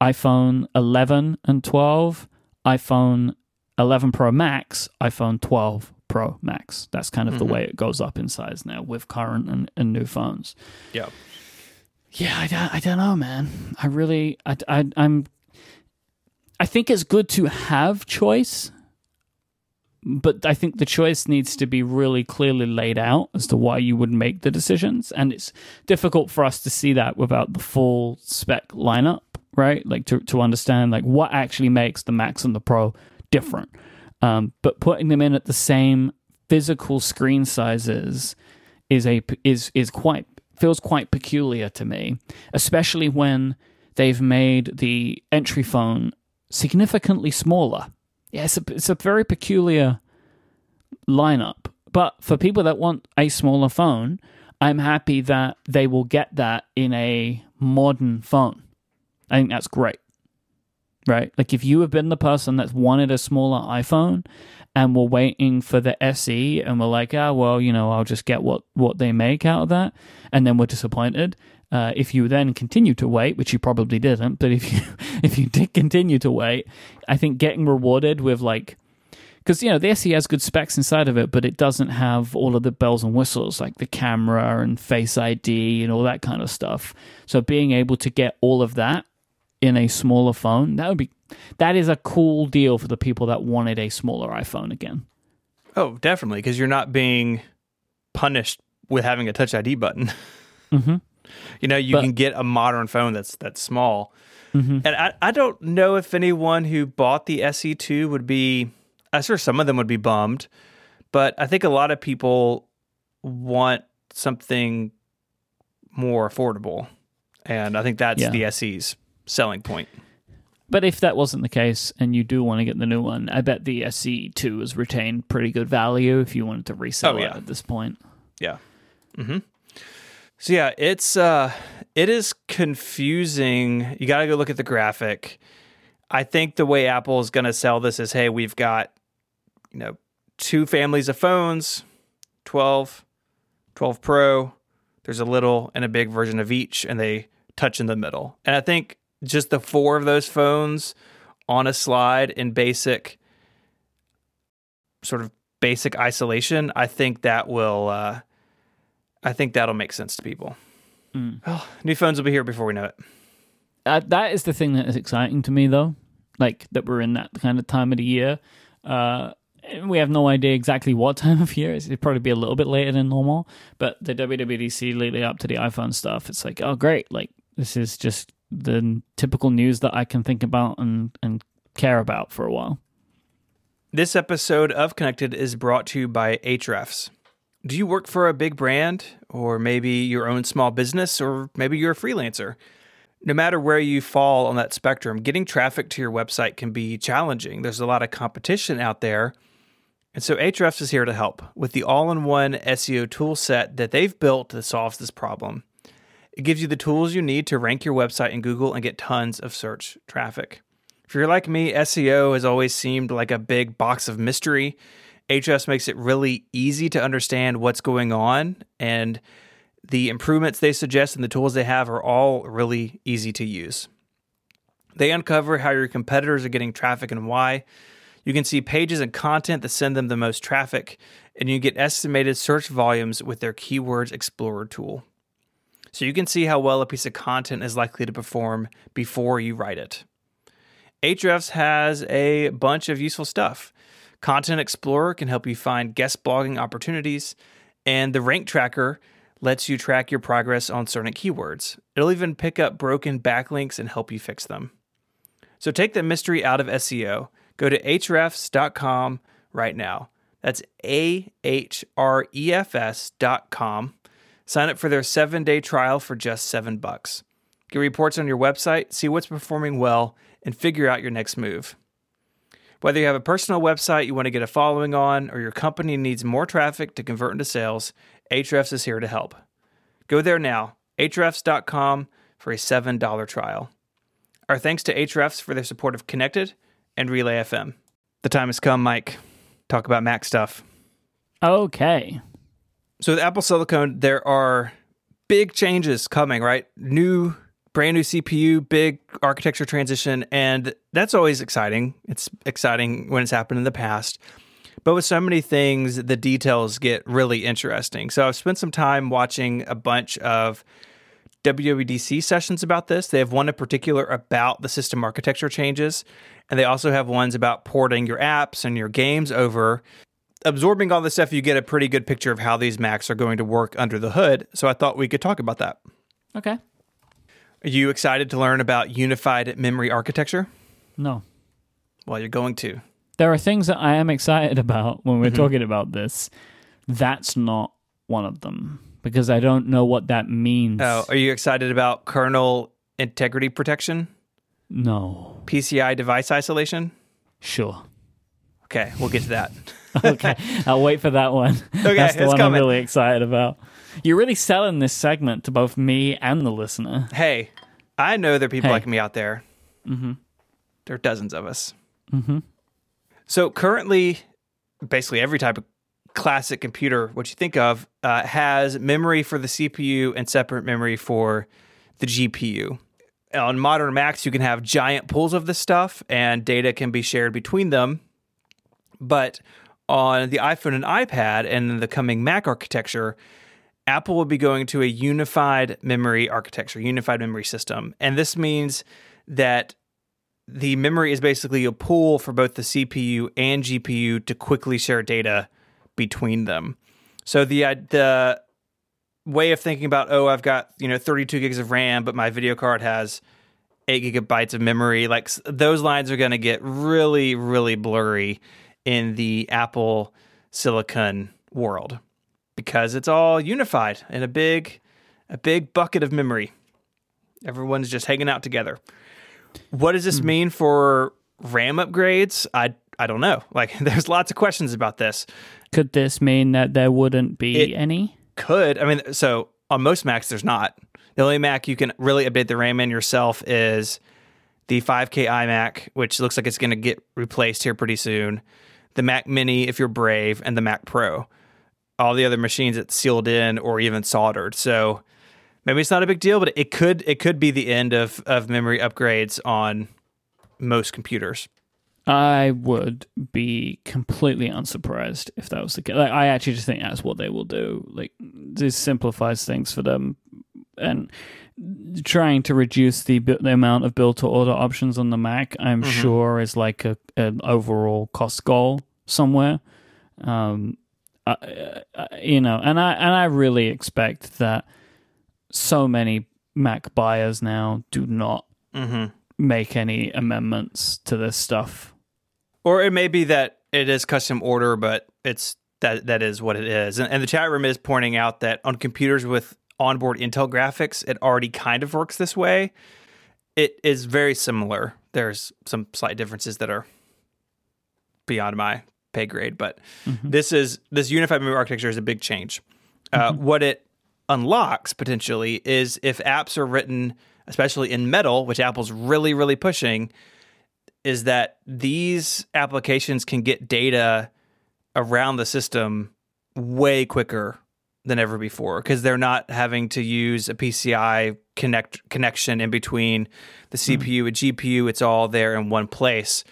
Speaker 2: iPhone 11 and 12, iPhone 11 Pro Max, iPhone 12 Pro Max. That's kind of the way it goes up in size now with current and, and new phones.
Speaker 1: yeah.
Speaker 2: Yeah, I don't, I don't know, man. I really, I, I, I'm, I think it's good to have choice, but I think the choice needs to be really clearly laid out as to why you would make the decisions. And it's difficult for us to see that without the full spec lineup, right? Like to, to understand like what actually makes the Max and the Pro different. Um, but putting them in at the same physical screen sizes is a is is quite feels quite peculiar to me, especially when they've made the entry phone significantly smaller. Yeah, it's a, it's a very peculiar lineup. But for people that want a smaller phone, I'm happy that they will get that in a modern phone. I think that's great. right? Like if you have been the person that's wanted a smaller iPhone and were waiting for the SE and were like, ah, well, you know, I'll just get what what they make out of that, and then we're disappointed. Uh, if you then continue to wait, which you probably didn't, but if you if you did continue to wait, I think getting rewarded with like because you know the SE has good specs inside of it, but it doesn't have all of the bells and whistles like the camera and Face ID and all that kind of stuff. So being able to get all of that in a smaller phone, that would be that is a cool deal for the people that wanted a smaller iPhone again.
Speaker 1: Oh, definitely, because you're not being punished with having a Touch ID button.
Speaker 2: Mm-hmm.
Speaker 1: You know, you
Speaker 2: But-
Speaker 1: can get a modern phone that's that's small.
Speaker 2: Mm-hmm.
Speaker 1: And I, I don't know if anyone who bought the SE2 would be, I'm sure some of them would be bummed, but I think a lot of people want something more affordable. And I think that's
Speaker 2: Yeah.
Speaker 1: the SE's selling point.
Speaker 2: But if that wasn't the case and you do want to get the new one, I bet the SE2 has retained pretty good value if you wanted to resell
Speaker 1: Oh,
Speaker 2: it at this point.
Speaker 1: Yeah. hmm So yeah, it's uh it is confusing. You got to go look at the graphic. I think the way Apple is going to sell this is hey, we've got you know, two families of phones, 12, 12 Pro. There's a little and a big version of each and they touch in the middle. And I think just the four of those phones on a slide in basic sort of basic isolation, I think that will uh I think that'll make sense to people.
Speaker 2: Mm.
Speaker 1: Oh, new phones will be here before we know it.
Speaker 2: Uh, that is the thing that is exciting to me, though. Like that we're in that kind of time of the year. Uh, we have no idea exactly what time of year. It'd probably be a little bit later than normal. But the WWDC leading up to the iPhone stuff, it's like, oh, great! Like this is just the typical news that I can think about and and care about for a while.
Speaker 1: This episode of Connected is brought to you by Ahrefs. Do you work for a big brand, or maybe your own small business, or maybe you're a freelancer? No matter where you fall on that spectrum, getting traffic to your website can be challenging. There's a lot of competition out there. And so Ahrefs is here to help with the all in one SEO tool set that they've built that solves this problem. It gives you the tools you need to rank your website in Google and get tons of search traffic. If you're like me, SEO has always seemed like a big box of mystery. Ahrefs makes it really easy to understand what's going on, and the improvements they suggest and the tools they have are all really easy to use. They uncover how your competitors are getting traffic and why. You can see pages and content that send them the most traffic, and you get estimated search volumes with their Keywords Explorer tool. So you can see how well a piece of content is likely to perform before you write it. Ahrefs has a bunch of useful stuff. Content Explorer can help you find guest blogging opportunities, and the Rank Tracker lets you track your progress on certain keywords. It'll even pick up broken backlinks and help you fix them. So take the mystery out of SEO. Go to ahrefs.com right now. That's A H R E F S dot com. Sign up for their seven day trial for just seven bucks. Get reports on your website, see what's performing well, and figure out your next move. Whether you have a personal website you want to get a following on, or your company needs more traffic to convert into sales, Ahrefs is here to help. Go there now, ahrefs.com for a $7 trial. Our thanks to Ahrefs for their support of Connected and Relay FM. The time has come, Myke. Talk about Mac stuff.
Speaker 2: Okay.
Speaker 1: So with Apple Silicon, there are big changes coming, right? New, brand new CPU, big architecture transition, and that's always exciting. It's exciting when it's happened in the past. But with so many things, the details get really interesting. So I've spent some time watching a bunch of WWDC sessions about this. They have one in particular about the system architecture changes, and they also have ones about porting your apps and your games over absorbing all this stuff, you get a pretty good picture of how these Macs are going to work under the hood. So I thought we could talk about that.
Speaker 2: Okay.
Speaker 1: Are you excited to learn about unified memory architecture?
Speaker 2: No.
Speaker 1: Well, you're going to.
Speaker 2: There are things that I am excited about when we're
Speaker 1: Mhm.
Speaker 2: talking about this. That's not one of them because I don't know what that means.
Speaker 1: Oh, are you excited about kernel integrity protection,
Speaker 2: no.
Speaker 1: PCI device isolation?
Speaker 2: Sure.
Speaker 1: Okay, we'll get to that.
Speaker 2: Okay. I'll wait for that one.
Speaker 1: Okay,
Speaker 2: That's the one
Speaker 1: coming.
Speaker 2: I'm really excited about. You're really selling this segment to both me and the listener.
Speaker 1: hey, I know there are people
Speaker 2: Hey.
Speaker 1: like me out there.
Speaker 2: Mm-hmm.
Speaker 1: There are dozens of us.
Speaker 2: Mm-hmm.
Speaker 1: So currently, basically every type of classic computer, what you think of, uh, has memory for the CPU and separate memory for the GPU. On modern Macs, you can have giant pools of this stuff and data can be shared between them. But on the iPhone and iPad and the coming Mac architecture, Apple will be going to a unified memory architecture, unified memory system. And this means that the memory is basically a pool for both the CPU and GPU to quickly share data between them. So the uh, the way of thinking about oh I've got you know 32 gigs of RAM but my video card has 8 gigabytes of memory like those lines are going to get really really blurry in the Apple Silicon world because it's all unified in a big a big bucket of memory. Everyone's just hanging out together. What does this mm mean for RAM upgrades? I I don't know. Like there's lots of questions about this.
Speaker 2: Could this mean that there wouldn't be it any?
Speaker 1: Could. I mean, so on most Macs there's not. The only Mac you can really update the RAM in yourself is the 5K iMac, which looks like it's going to get replaced here pretty soon. The Mac Mini, if you're brave, and the Mac Pro. All the other machines it's sealed in or even soldered. So maybe it's not a big deal, but it could it could be the end of of memory upgrades on most computers.
Speaker 2: I would be completely unsurprised if that was the case. Like, I actually just think that's what they will do. Like, this simplifies things for them, and trying to reduce the the amount of build to order options on the Mac. I'm mm-hmm. sure is like a an overall cost goal somewhere. Um, uh, uh, you know, and I and I really expect that so many Mac buyers now do not mm-hmm. make any amendments to this stuff.
Speaker 1: Or it may be that it is custom order, but it's that that is what it is. And, and the chat room is pointing out that on computers with onboard Intel graphics, it already kind of works this way. It is very similar. There's some slight differences that are beyond my pay grade, but mm-hmm. this is this unified memory architecture is a big change. Uh, mm-hmm. What it unlocks potentially is if apps are written, especially in Metal, which Apple's really, really pushing, is that these applications can get data around the system way quicker than ever before because they're not having to use a PCI connect connection in between the CPU mm. and GPU. It's all there in one place.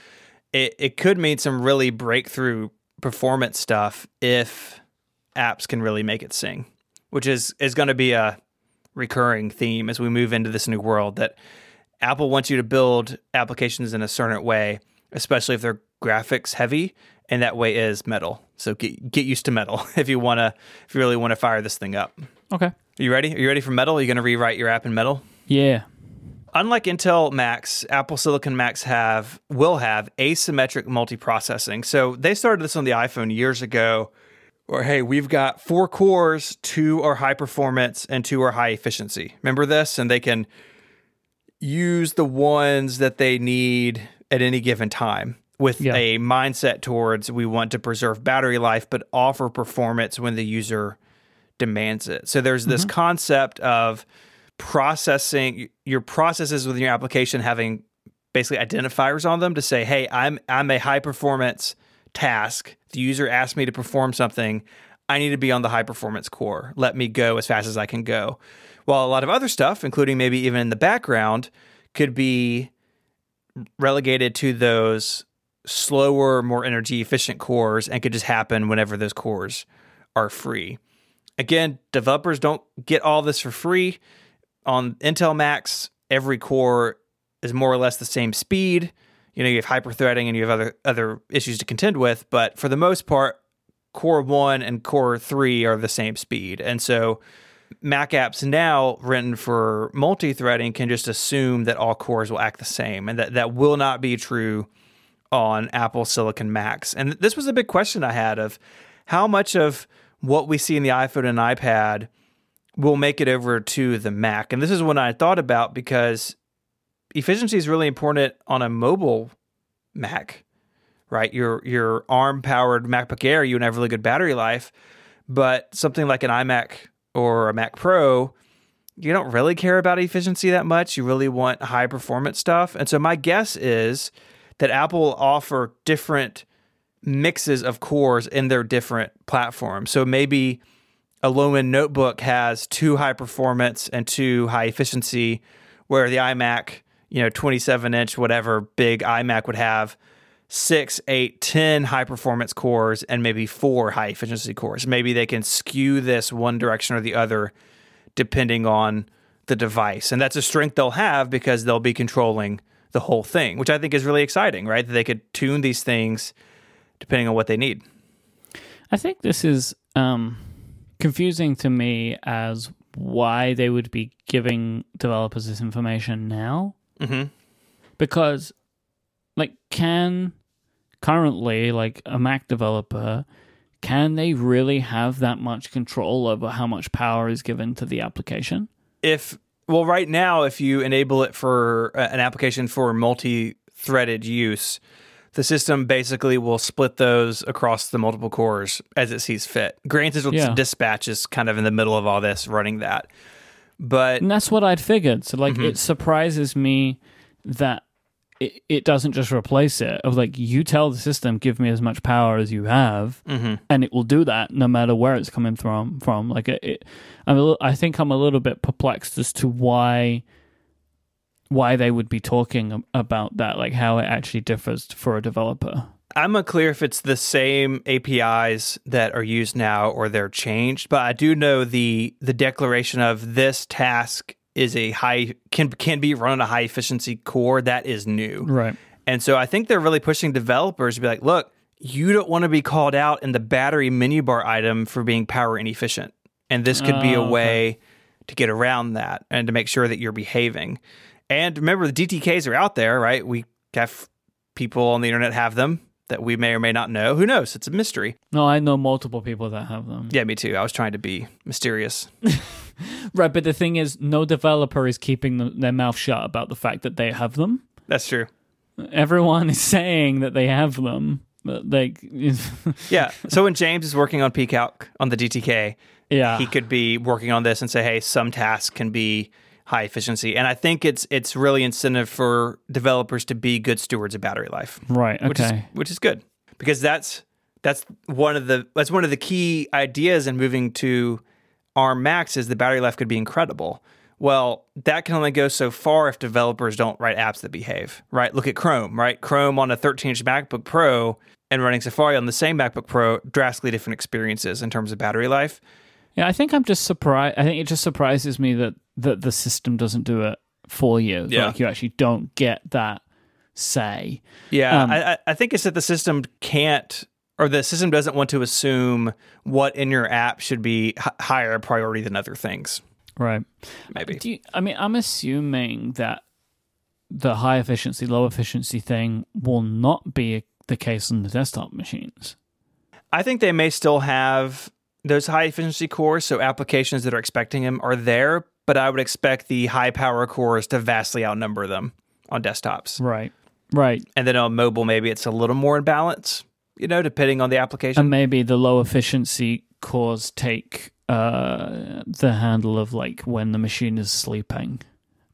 Speaker 1: It it could mean some really breakthrough performance stuff if apps can really make it sing which is is going to be a recurring theme as we move into this new world that Apple wants you to build applications in a certain way, especially if they're graphics heavy, and that way is metal. So get get used to metal if you want to if you really want to fire this thing up.
Speaker 2: Okay. Are
Speaker 1: you ready? Are you ready for metal? Are you going to rewrite your app in metal?
Speaker 2: Yeah.
Speaker 1: Unlike Intel Macs, Apple Silicon Macs have will have asymmetric multiprocessing. So they started this on the iPhone years ago or hey, we've got four cores, two are high performance and two are high efficiency. Remember this? And they can use the ones that they need at any given time with yeah. a mindset towards we want to preserve battery life but offer performance when the user demands it. So there's this mm-hmm. concept of processing your processes within your application having basically identifiers on them to say, "Hey, I'm I'm a high performance task, the user asked me to perform something, I need to be on the high performance core. Let me go as fast as I can go. While a lot of other stuff, including maybe even in the background, could be relegated to those slower, more energy efficient cores and could just happen whenever those cores are free. Again, developers don't get all this for free. On Intel Macs, every core is more or less the same speed. You know you have hyperthreading and you have other other issues to contend with but for the most part core 1 and core 3 are the same speed. And so mac apps now written for multi-threading can just assume that all cores will act the same and that that will not be true on apple silicon macs and this was a big question i had of how much of what we see in the iphone and ipad will make it over to the mac and this is what i thought about because efficiency is really important on a mobile Mac, right? Your your ARM powered MacBook Air, you have really good battery life, but something like an iMac or a Mac Pro, you don't really care about efficiency that much. You really want high performance stuff. And so my guess is that Apple will offer different mixes of cores in their different platforms. So maybe a low end notebook has two high performance and two high efficiency, where the iMac, you know, 27 inch, whatever big iMac would have six, eight, ten high performance cores and maybe four high efficiency cores. Maybe they can skew this one direction or the other depending on the device. And that's a strength they'll have because they'll be controlling the whole thing, which I think is really exciting, right? That they could tune these things depending on what they need.
Speaker 2: I think this is um, confusing to me as why they would be giving developers this information now.
Speaker 1: Mm-hmm.
Speaker 2: Because, like, can currently, like, a Mac developer, can they really have that much control over how much power is given to the application?
Speaker 1: If, well, right now, if you enable it for uh, an application for multi threaded use, the system basically will split those across the multiple cores as it sees fit. Granted,
Speaker 2: Yeah.
Speaker 1: dispatch is kind of in the middle of all this, running that. But
Speaker 2: And that's what I'd figured. So, like,
Speaker 1: Mhm.
Speaker 2: it surprises me that it, it doesn't just replace it. Of like, you tell the system, give me as much power as you have,
Speaker 1: mhm.
Speaker 2: and it will do that no matter where it's coming from. From like, it, it, I'm a little, I think I'm a little bit perplexed as to why why they would be talking about that, like how it actually differs for a developer.
Speaker 1: I'm unclear if it's the same APIs that are used now or they're changed, but I do know the the declaration of this task is a high can can be run on a high efficiency core that is new.
Speaker 2: Right.
Speaker 1: And so I think they're really pushing developers to be like, look, you don't want to be called out in the battery menu bar item for being power inefficient. And this could be a
Speaker 2: Oh, okay.
Speaker 1: way to get around that and to make sure that you're behaving. And remember, the DTKs are out there, right? We have people on the internet have them that we may or may not know. Who knows? It's a mystery.
Speaker 2: No, I know multiple people that have them.
Speaker 1: Yeah, me too. I was trying to be mysterious.
Speaker 2: Right, but the thing is, no developer is keeping them, their mouth shut about the fact that they have them.
Speaker 1: That's true.
Speaker 2: Everyone is saying that they have them. But like,
Speaker 1: Yeah. so when James is working on PCalc on the DTK,
Speaker 2: yeah,
Speaker 1: he could be working on this and say, hey, some tasks can be high efficiency. And I think it's it's really incentive for developers to be good stewards of battery life,
Speaker 2: right.
Speaker 1: which is
Speaker 2: Okay,
Speaker 1: which is good because that's that's one of the that's one of the key ideas in moving to ARM Macs is the battery life could be incredible. Well, that can only go so far if developers don't write apps that behave, right? Look at Chrome, right? Chrome on a 13 inch MacBook Pro and running Safari on the same MacBook Pro, drastically different experiences in terms of battery life.
Speaker 2: yeah. I think I'm just surprised. I think it just surprises me that that the system doesn't do it for you.
Speaker 1: Yeah.
Speaker 2: Like you actually don't get that say.
Speaker 1: Yeah,
Speaker 2: Um,
Speaker 1: I, I- think it's that the system can't, or the system doesn't want to assume what in your app should be h- higher priority than other things.
Speaker 2: Right.
Speaker 1: Maybe.
Speaker 2: Do you, I mean, I'm assuming that the high efficiency, low efficiency thing will not be the case on the desktop machines.
Speaker 1: I think they may still have those high efficiency cores, so applications that are expecting them are there, but I would expect the high power cores to vastly outnumber them on desktops.
Speaker 2: Right. Right.
Speaker 1: And then on mobile, maybe it's a little more in balance, you know, depending on the application.
Speaker 2: And maybe the low efficiency cores take uh, the handle of like when the machine is sleeping,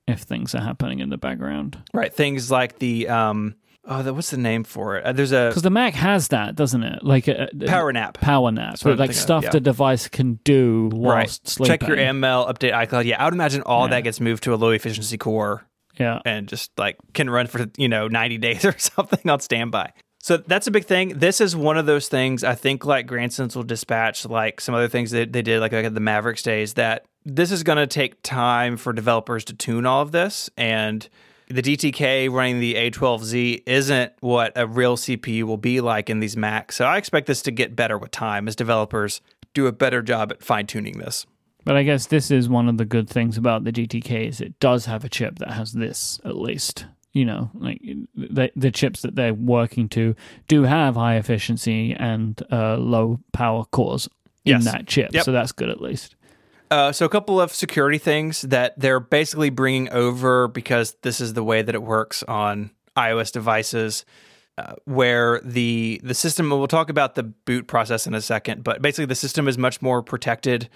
Speaker 2: if things are happening in the background.
Speaker 1: right. Things like the, um, oh, the, what's the name for it? Uh, there's a
Speaker 2: Because the Mac has that, doesn't it? Like a, a-
Speaker 1: power nap.
Speaker 2: power nap, but like stuff
Speaker 1: yeah.
Speaker 2: the device can do whilst sleeping.
Speaker 1: Check your ML, update iCloud. Yeah, I would imagine all
Speaker 2: Yeah.
Speaker 1: that gets moved to a low efficiency core
Speaker 2: Yeah.
Speaker 1: and just like can run for, you know, 90 days or something on standby. So that's a big thing. This is one of those things I think like Grand Central Dispatch, like some other things that they did, like, like at the Mavericks days, that this is going to take time for developers to tune all of this. And the DTK running the A12Z isn't what a real CPU will be like in these Macs. So I expect this to get better with time as developers do a better job at fine tuning this.
Speaker 2: But I guess this is one of the good things about the DTK is it does have a chip that has this at least. You know, like the the chips that they're working to do have high efficiency and uh, low power cores in
Speaker 1: Yes.
Speaker 2: that chip,
Speaker 1: Yep.
Speaker 2: so that's good at least.
Speaker 1: Uh, so a couple of security things that they're basically bringing over because this is the way that it works on iOS devices, uh, where the the system. We'll talk about the boot process in a second, but basically the system is much more protected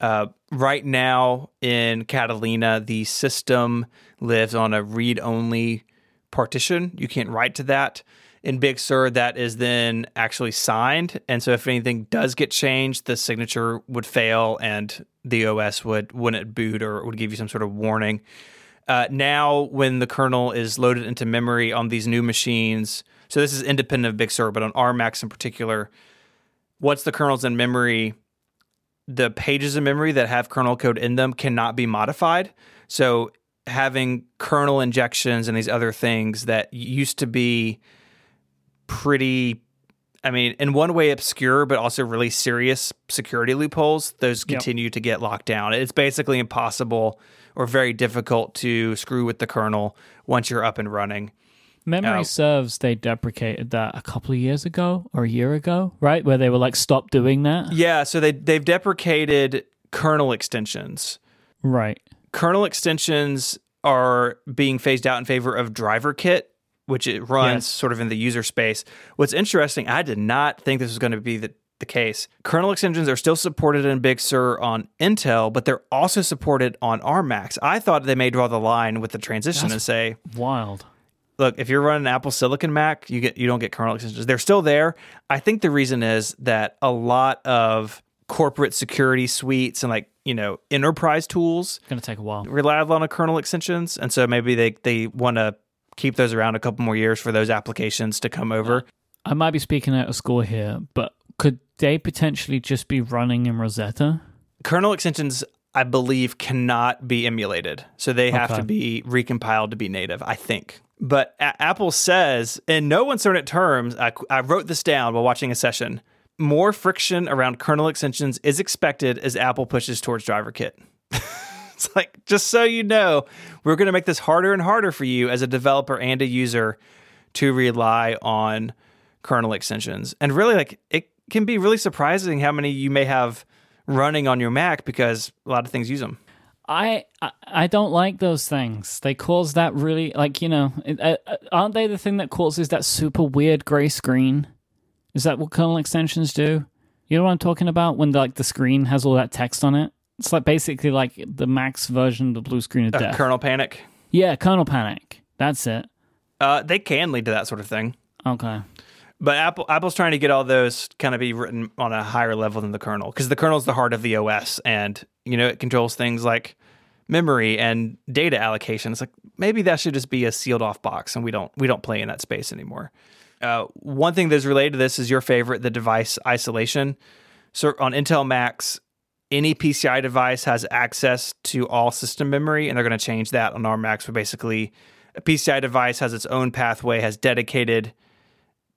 Speaker 1: Uh, right now in Catalina, the system lives on a read only partition. You can't write to that. In Big Sur, that is then actually signed. And so if anything does get changed, the signature would fail and the OS would wouldn't boot or would give you some sort of warning. Uh, now, when the kernel is loaded into memory on these new machines, so this is independent of Big Sur, but on ARM Macs in particular, once the kernel's in memory, the pages of memory that have kernel code in them cannot be modified. So having kernel injections and these other things that used to be pretty I mean, in one way obscure, but also really serious security loopholes, those continue yep. to get locked down. It's basically impossible or very difficult to screw with the kernel once you're up and running.
Speaker 2: Memory uh, serves, they deprecated that a couple of years ago or a year ago, right? Where they were like, stop doing that.
Speaker 1: Yeah, so they they've deprecated kernel extensions.
Speaker 2: Right.
Speaker 1: Kernel extensions are being phased out in favor of driver kit, which it runs yes. sort of in the user space. What's interesting, I did not think this was going to be the, the case. Kernel extensions are still supported in Big Sur on Intel, but they're also supported on ARM Macs. I thought they may draw the line with the transition That's and say,
Speaker 2: "Wild."
Speaker 1: look, if you're running an Apple Silicon Mac, you get you don't get kernel extensions. They're still there. I think the reason is that a lot of corporate security suites and like you know enterprise tools
Speaker 2: going to take a while
Speaker 1: rely a lot on kernel extensions, and so maybe they they want to keep those around a couple more years for those applications to come over.
Speaker 2: I might be speaking out of school here, but could they potentially just be running in Rosetta?
Speaker 1: Kernel extensions I believe cannot be emulated. So they have okay. to be recompiled to be native, I think. But a- Apple says, in no uncertain terms, I, I wrote this down while watching a session. More friction around kernel extensions is expected as Apple pushes towards driver kit. it's like, just so you know, we're going to make this harder and harder for you as a developer and a user to rely on kernel extensions. And really, like, it can be really surprising how many you may have running on your Mac because a lot of things use them.
Speaker 2: I, I don't like those things. They cause that really like you know, uh, uh, aren't they the thing that causes that super weird gray screen? Is that what kernel extensions do? You know what I'm talking about when the, like the screen has all that text on it. It's like basically like the Max version of the blue screen of uh, death.
Speaker 1: Kernel panic.
Speaker 2: Yeah, kernel panic. That's it.
Speaker 1: Uh, they can lead to that sort of thing.
Speaker 2: Okay.
Speaker 1: But Apple Apple's trying to get all those kind of be written on a higher level than the kernel because the kernel is the heart of the OS, and you know it controls things like memory and data allocation. It's like maybe that should just be a sealed off box, and we don't we don't play in that space anymore. Uh, one thing that's related to this is your favorite, the device isolation. So on Intel Macs, any PCI device has access to all system memory, and they're going to change that on our Macs. So basically, a PCI device has its own pathway, has dedicated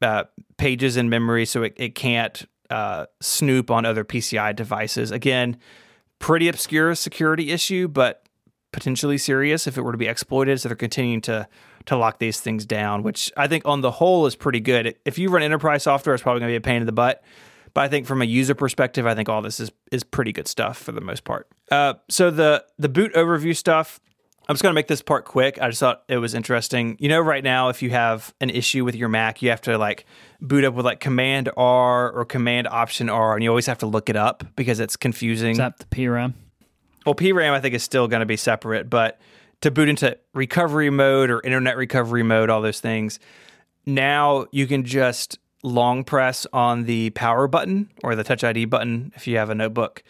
Speaker 1: uh, pages in memory, so it, it can't uh, snoop on other PCI devices. Again, pretty obscure security issue, but potentially serious if it were to be exploited. So they're continuing to to lock these things down, which I think on the whole is pretty good. If you run enterprise software, it's probably going to be a pain in the butt. But I think from a user perspective, I think all this is is pretty good stuff for the most part. Uh, so the the boot overview stuff, I'm just going to make this part quick. I just thought it was interesting. You know, right now, if you have an issue with your Mac, you have to like boot up with like Command R or Command Option R, and you always have to look it up because it's confusing. Is
Speaker 2: that the PRAM?
Speaker 1: Well, PRAM I think is still going to be separate, but to boot into recovery mode or internet recovery mode, all those things, now you can just long press on the power button or the Touch ID button if you have a notebook,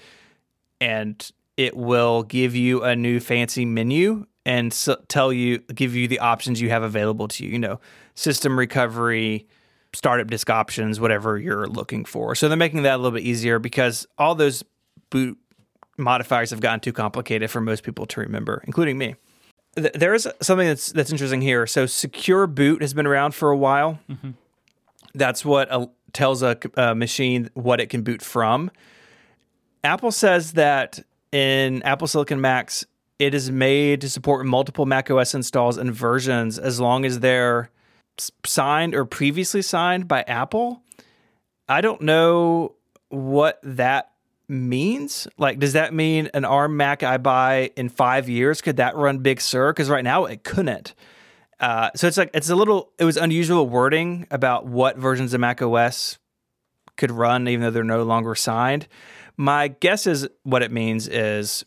Speaker 1: and it will give you a new fancy menu and so tell you give you the options you have available to you you know system recovery startup disk options whatever you're looking for. So they're making that a little bit easier because all those boot modifiers have gotten too complicated for most people to remember including me. There is something that's that's interesting here. So secure boot has been around for a while. Mm-hmm. That's what a, tells a, a machine what it can boot from apple says that in apple silicon macs it is made to support multiple macOS installs and versions as long as they're signed or previously signed by Apple. I don't know what that means. Like, does that mean an ARM Mac I buy in five years could that run Big Sur? Because right now it couldn't. Uh, so it's like it's a little. It was unusual wording about what versions of Mac OS could run, even though they're no longer signed My guess is what it means is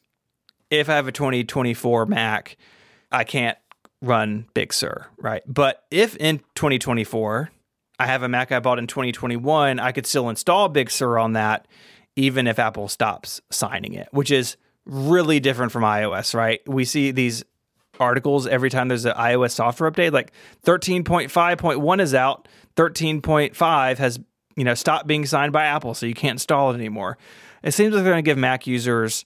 Speaker 1: if I have a 2024 Mac, I can't run Big Sur, right? But if in 2024 I have a Mac I bought in 2021, I could still install Big Sur on that, even if Apple stops signing it, which is really different from iOS, right? We see these articles every time there's an iOS software update, like 13.5.1 is out, 13.5 has you know stopped being signed by Apple, so you can't install it anymore. It seems like they're going to give Mac users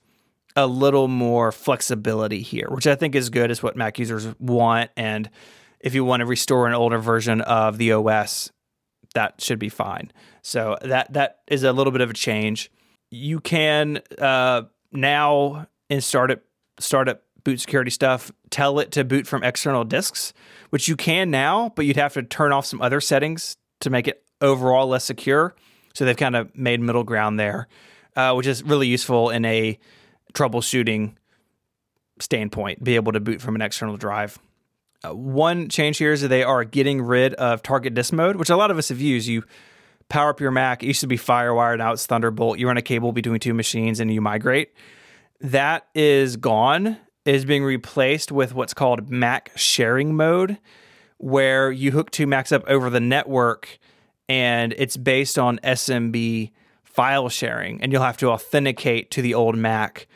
Speaker 1: a little more flexibility here, which I think is good. Is what Mac users want, and if you want to restore an older version of the OS, that should be fine. So that that is a little bit of a change. You can uh, now in startup startup boot security stuff tell it to boot from external disks, which you can now, but you'd have to turn off some other settings to make it overall less secure. So they've kind of made middle ground there, uh, which is really useful in a troubleshooting standpoint. Be able to boot from an external drive. Uh, one change here is that they are getting rid of target disk mode, which a lot of us have used. You power up your Mac. It used to be FireWire, now it's Thunderbolt. You run a cable between two machines and you migrate. That is gone. Is being replaced with what's called Mac sharing mode, where you hook two Macs up over the network and it's based on SMB file sharing, and you'll have to authenticate to the old Mac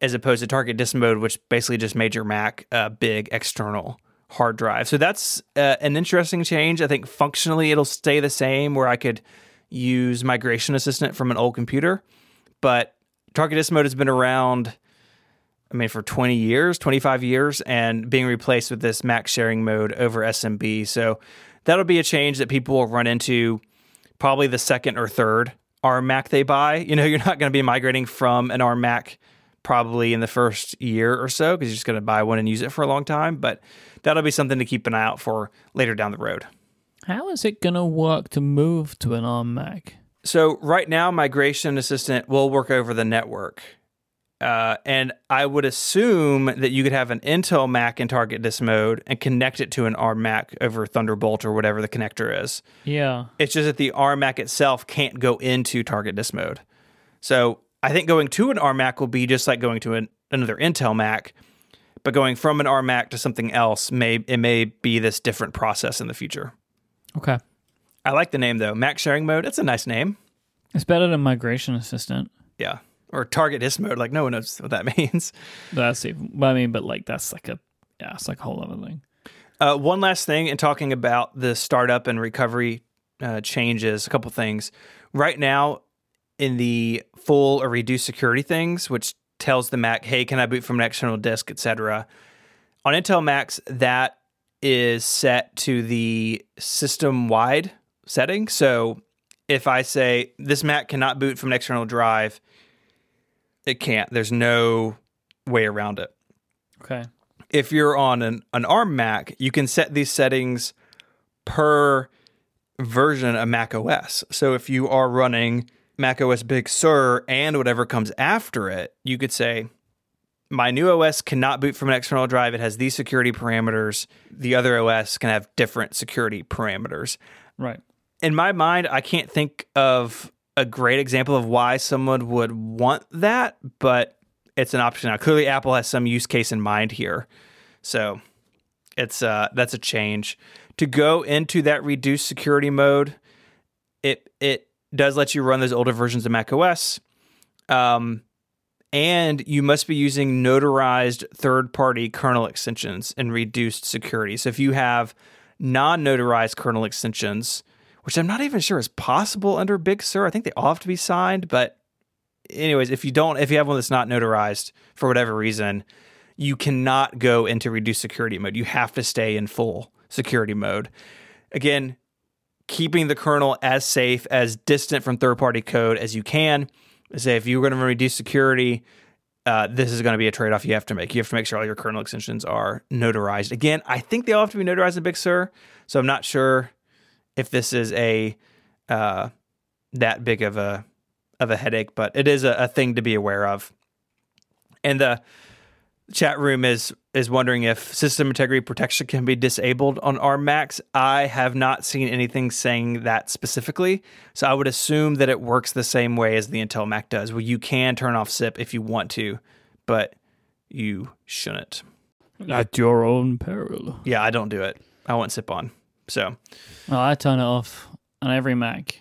Speaker 1: as opposed to target disk mode, which basically just made your Mac a big external hard drive. So that's uh, an interesting change. I think functionally it'll stay the same, where I could use Migration Assistant from an old computer, but target disk mode has been around. I mean, for 20 years, 25 years, and being replaced with this Mac sharing mode over SMB. So that'll be a change that people will run into probably the second or third ARM Mac they buy. You know, you're not going to be migrating from an ARM Mac probably in the first year or so because you're just going to buy one and use it for a long time. But that'll be something to keep an eye out for later down the road.
Speaker 2: How is it going to work to move to an ARM Mac?
Speaker 1: So, right now, Migration Assistant will work over the network. Uh, and I would assume that you could have an Intel Mac in target disk mode and connect it to an ARM Mac over Thunderbolt or whatever the connector is.
Speaker 2: Yeah.
Speaker 1: It's just that the ARM Mac itself can't go into target disk mode. So I think going to an ARM Mac will be just like going to an, another Intel Mac, but going from an ARM Mac to something else may it may be this different process in the future.
Speaker 2: Okay.
Speaker 1: I like the name though, Mac sharing mode. It's a nice name.
Speaker 2: It's better than Migration Assistant.
Speaker 1: Yeah or target disk mode. Like no one knows what that means.
Speaker 2: That's even. I mean, but like that's like a yeah, it's like a whole other thing.
Speaker 1: Uh, one last thing in talking about the startup and recovery uh, changes, a couple things. Right now, in the full or reduced security things, which tells the Mac, "Hey, can I boot from an external disk, etc." On Intel Macs, that is set to the system-wide setting. So if I say this Mac cannot boot from an external drive, it can't. There's no way around it.
Speaker 2: Okay.
Speaker 1: If you're on an, an ARM Mac, you can set these settings per version of Mac OS. So if you are running Mac OS Big Sur and whatever comes after it, you could say, my new OS cannot boot from an external drive. It has these security parameters. The other OS can have different security parameters.
Speaker 2: Right.
Speaker 1: In my mind, I can't think of a great example of why someone would want that, but it's an option now. Clearly, Apple has some use case in mind here, so it's uh, that's a change. To go into that reduced security mode, it it does let you run those older versions of Mac OS, um, and you must be using notarized third-party kernel extensions in reduced security. So if you have non-notarized kernel extensions which I'm not even sure is possible under Big Sur. I think they all have to be signed, but anyways, if you don't, if you have one that's not notarized for whatever reason, you cannot go into reduced security mode. You have to stay in full security mode. Again, keeping the kernel as safe, as distant from third party code as you can. Say if you're going to reduce security, uh, this is going to be a trade off you have to make. You have to make sure all your kernel extensions are notarized. Again, I think they all have to be notarized in Big Sur, so I'm not sure if this is a uh, that big of a of a headache, but it is a, a thing to be aware of. And the chat room is is wondering if system integrity protection can be disabled on ARM Macs. I have not seen anything saying that specifically, so I would assume that it works the same way as the Intel Mac does, where you can turn off SIP if you want to, but you shouldn't.
Speaker 2: At your own peril.
Speaker 1: Yeah, I don't do it. I want SIP on. So,
Speaker 2: Oh, I turn it off on every Mac.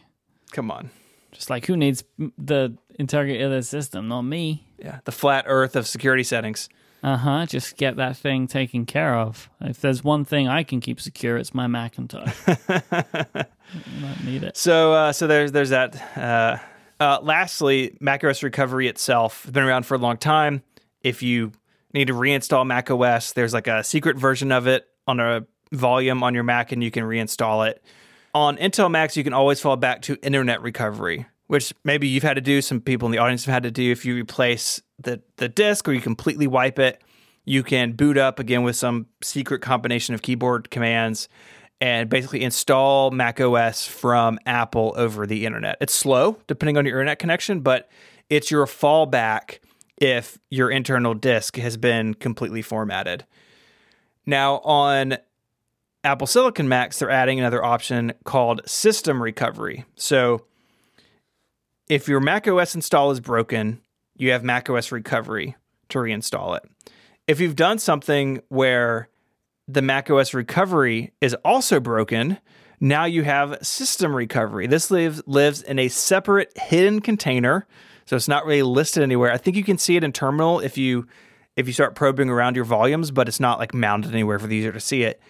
Speaker 1: come on.
Speaker 2: Just like who needs the integrity of the system? Not me.
Speaker 1: Yeah, the flat earth of security settings.
Speaker 2: Uh huh. Just get that thing taken care of. If there's one thing I can keep secure, it's my Macintosh. I need it.
Speaker 1: So, uh, so there's there's that. Uh, uh, lastly, macOS Recovery itself has been around for a long time. If you need to reinstall macOS, there's like a secret version of it on a volume on your Mac, and you can reinstall it. On Intel Macs, you can always fall back to Internet Recovery, which maybe you've had to do. Some people in the audience have had to do. If you replace the the disk or you completely wipe it, you can boot up again with some secret combination of keyboard commands and basically install macOS from Apple over the internet. It's slow depending on your internet connection, but it's your fallback if your internal disk has been completely formatted. Now, on Apple Silicon Macs, they're adding another option called System Recovery. So, if your macOS install is broken, you have macOS Recovery to reinstall it. If you've done something where the macOS recovery is also broken, now you have system recovery. This lives lives in a separate hidden container, so it's not really listed anywhere. I think you can see it in terminal if you if you start probing around your volumes, but it's not like mounted anywhere for the user to see it.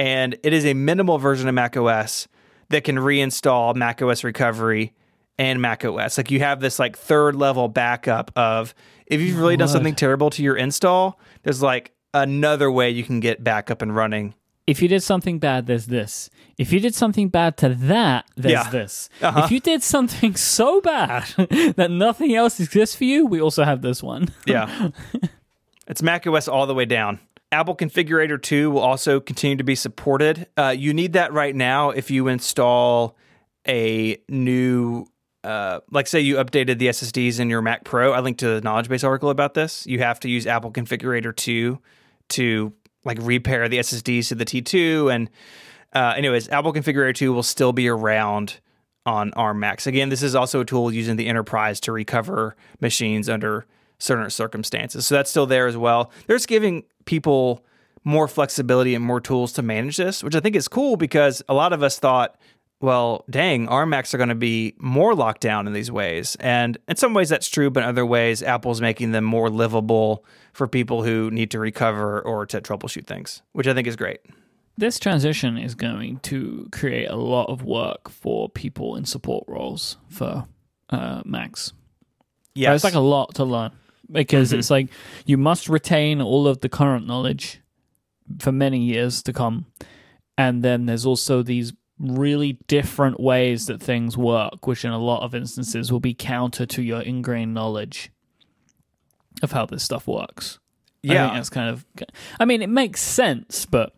Speaker 1: And it is a minimal version of macOS that can reinstall macOS recovery and macOS. Like you have this like third level backup of if you've really done something terrible to your install, there's like another way you can get back up and running.
Speaker 2: If you did something bad, there's this. If you did something bad to that, there's
Speaker 1: Yeah.
Speaker 2: this.
Speaker 1: Uh-huh.
Speaker 2: If you did something so bad that nothing else exists for you, we also have this one.
Speaker 1: Yeah. it's macOS all the way down. Apple Configurator 2 will also continue to be supported. Uh, you need that right now if you install a new, uh, like, say you updated the SSDs in your Mac Pro. I linked to the knowledge base article about this. You have to use Apple Configurator 2 to, like, repair the SSDs to the T2. And, uh, anyways, Apple Configurator 2 will still be around on ARM Macs. Again, this is also a tool using the enterprise to recover machines under certain circumstances. So that's still there as well. They're giving people more flexibility and more tools to manage this, which I think is cool because a lot of us thought, well, dang, our Macs are going to be more locked down in these ways. And in some ways that's true, but in other ways, Apple's making them more livable for people who need to recover or to troubleshoot things, which I think is great.
Speaker 2: This transition is going to create a lot of work for people in support roles for uh, Macs.
Speaker 1: Yes.
Speaker 2: it's like a lot to learn because mm-hmm. it's like you must retain all of the current knowledge for many years to come. And then there's also these really different ways that things work, which in a lot of instances will be counter to your ingrained knowledge of how this stuff works. I think
Speaker 1: yeah.
Speaker 2: that's kind of. I mean, it makes sense, but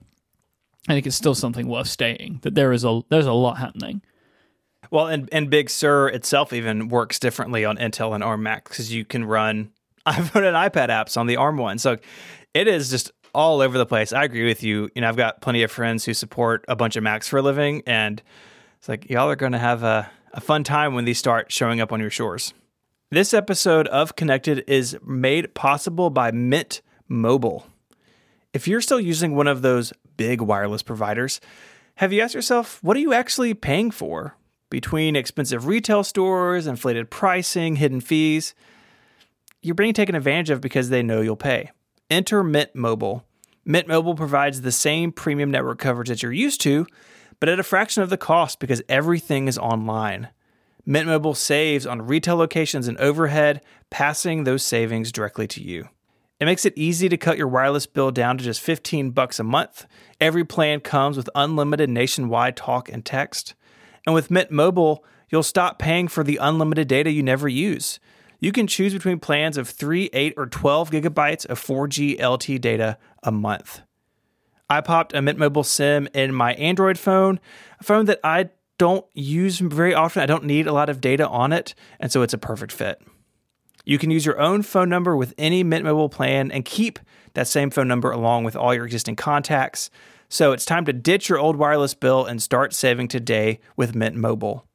Speaker 2: I think it's still something worth stating that there is a there's a lot happening.
Speaker 1: Well, and, and Big Sur itself even works differently on Intel and ARM Macs because you can run iPhone and iPad apps on the ARM one. So it is just all over the place. I agree with you. You know, I've got plenty of friends who support a bunch of Macs for a living, and it's like y'all are going to have a, a fun time when these start showing up on your shores. This episode of Connected is made possible by Mint Mobile. If you're still using one of those big wireless providers, have you asked yourself, what are you actually paying for? Between expensive retail stores, inflated pricing, hidden fees, you're being taken advantage of because they know you'll pay. Enter Mint Mobile. Mint Mobile provides the same premium network coverage that you're used to, but at a fraction of the cost because everything is online. Mint Mobile saves on retail locations and overhead, passing those savings directly to you. It makes it easy to cut your wireless bill down to just 15 bucks a month. Every plan comes with unlimited nationwide talk and text. And with Mint Mobile, you'll stop paying for the unlimited data you never use. You can choose between plans of 3, 8, or 12 gigabytes of 4G LTE data a month. I popped a Mint Mobile SIM in my Android phone, a phone that I don't use very often. I don't need a lot of data on it, and so it's a perfect fit. You can use your own phone number with any Mint Mobile plan and keep that same phone number along with all your existing contacts. So it's time to ditch your old wireless bill and start saving today with Mint Mobile.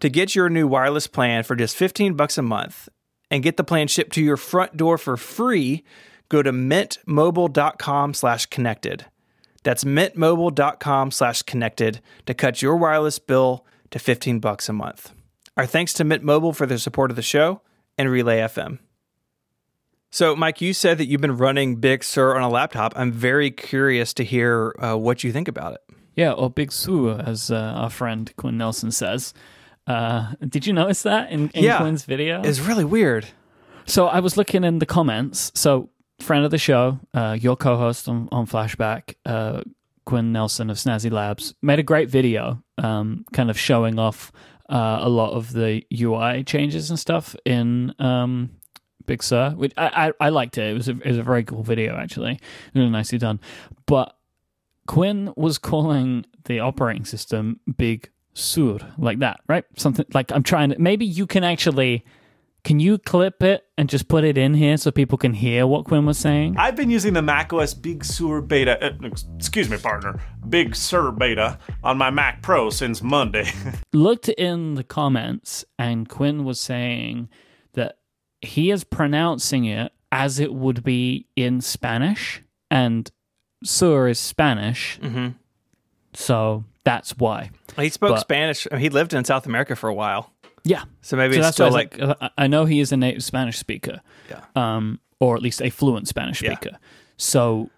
Speaker 1: To get your new wireless plan for just 15 bucks a month and get the plan shipped to your front door for free, go to mintmobile.com slash connected. That's mintmobile.com slash connected to cut your wireless bill to 15 bucks a month. Our thanks to Mint Mobile for their support of the show and Relay FM. So, Myke, you said that you've been running Big Sur on a laptop. I'm very curious to hear uh, what you think about it.
Speaker 2: Yeah, or Big Sur, as uh, our friend Quinn Nelson says. Uh, did you notice that in, in
Speaker 1: Yeah.
Speaker 2: Quinn's video?
Speaker 1: It's really weird.
Speaker 2: So I was looking in the comments. So friend of the show, uh, your co-host on, on Flashback, uh, Quinn Nelson of Snazzy Labs, made a great video, um, kind of showing off uh, a lot of the UI changes and stuff in um, Big Sur. Which I, I, I liked it. It was a, it was a very cool video actually, really nicely done. But Quinn was calling the operating system Big Sur like that, right? Something like I'm trying to. Maybe you can actually. Can you clip it and just put it in here so people can hear what Quinn was saying?
Speaker 3: I've been using the macOS Big Sur beta, uh, excuse me, partner, Big Sur beta on my Mac Pro since Monday.
Speaker 2: Looked in the comments, and Quinn was saying that he is pronouncing it as it would be in Spanish, and Sur is Spanish.
Speaker 1: Mm-hmm.
Speaker 2: So that's why.
Speaker 1: He spoke
Speaker 2: But-
Speaker 1: Spanish. He lived in South America for a while.
Speaker 2: Yeah.
Speaker 1: So maybe
Speaker 2: so
Speaker 1: it's
Speaker 2: that's
Speaker 1: still
Speaker 2: why I
Speaker 1: like,
Speaker 2: like, I know he is a native Spanish speaker,
Speaker 1: Yeah.
Speaker 2: um, or at least a fluent Spanish
Speaker 1: Yeah.
Speaker 2: speaker. So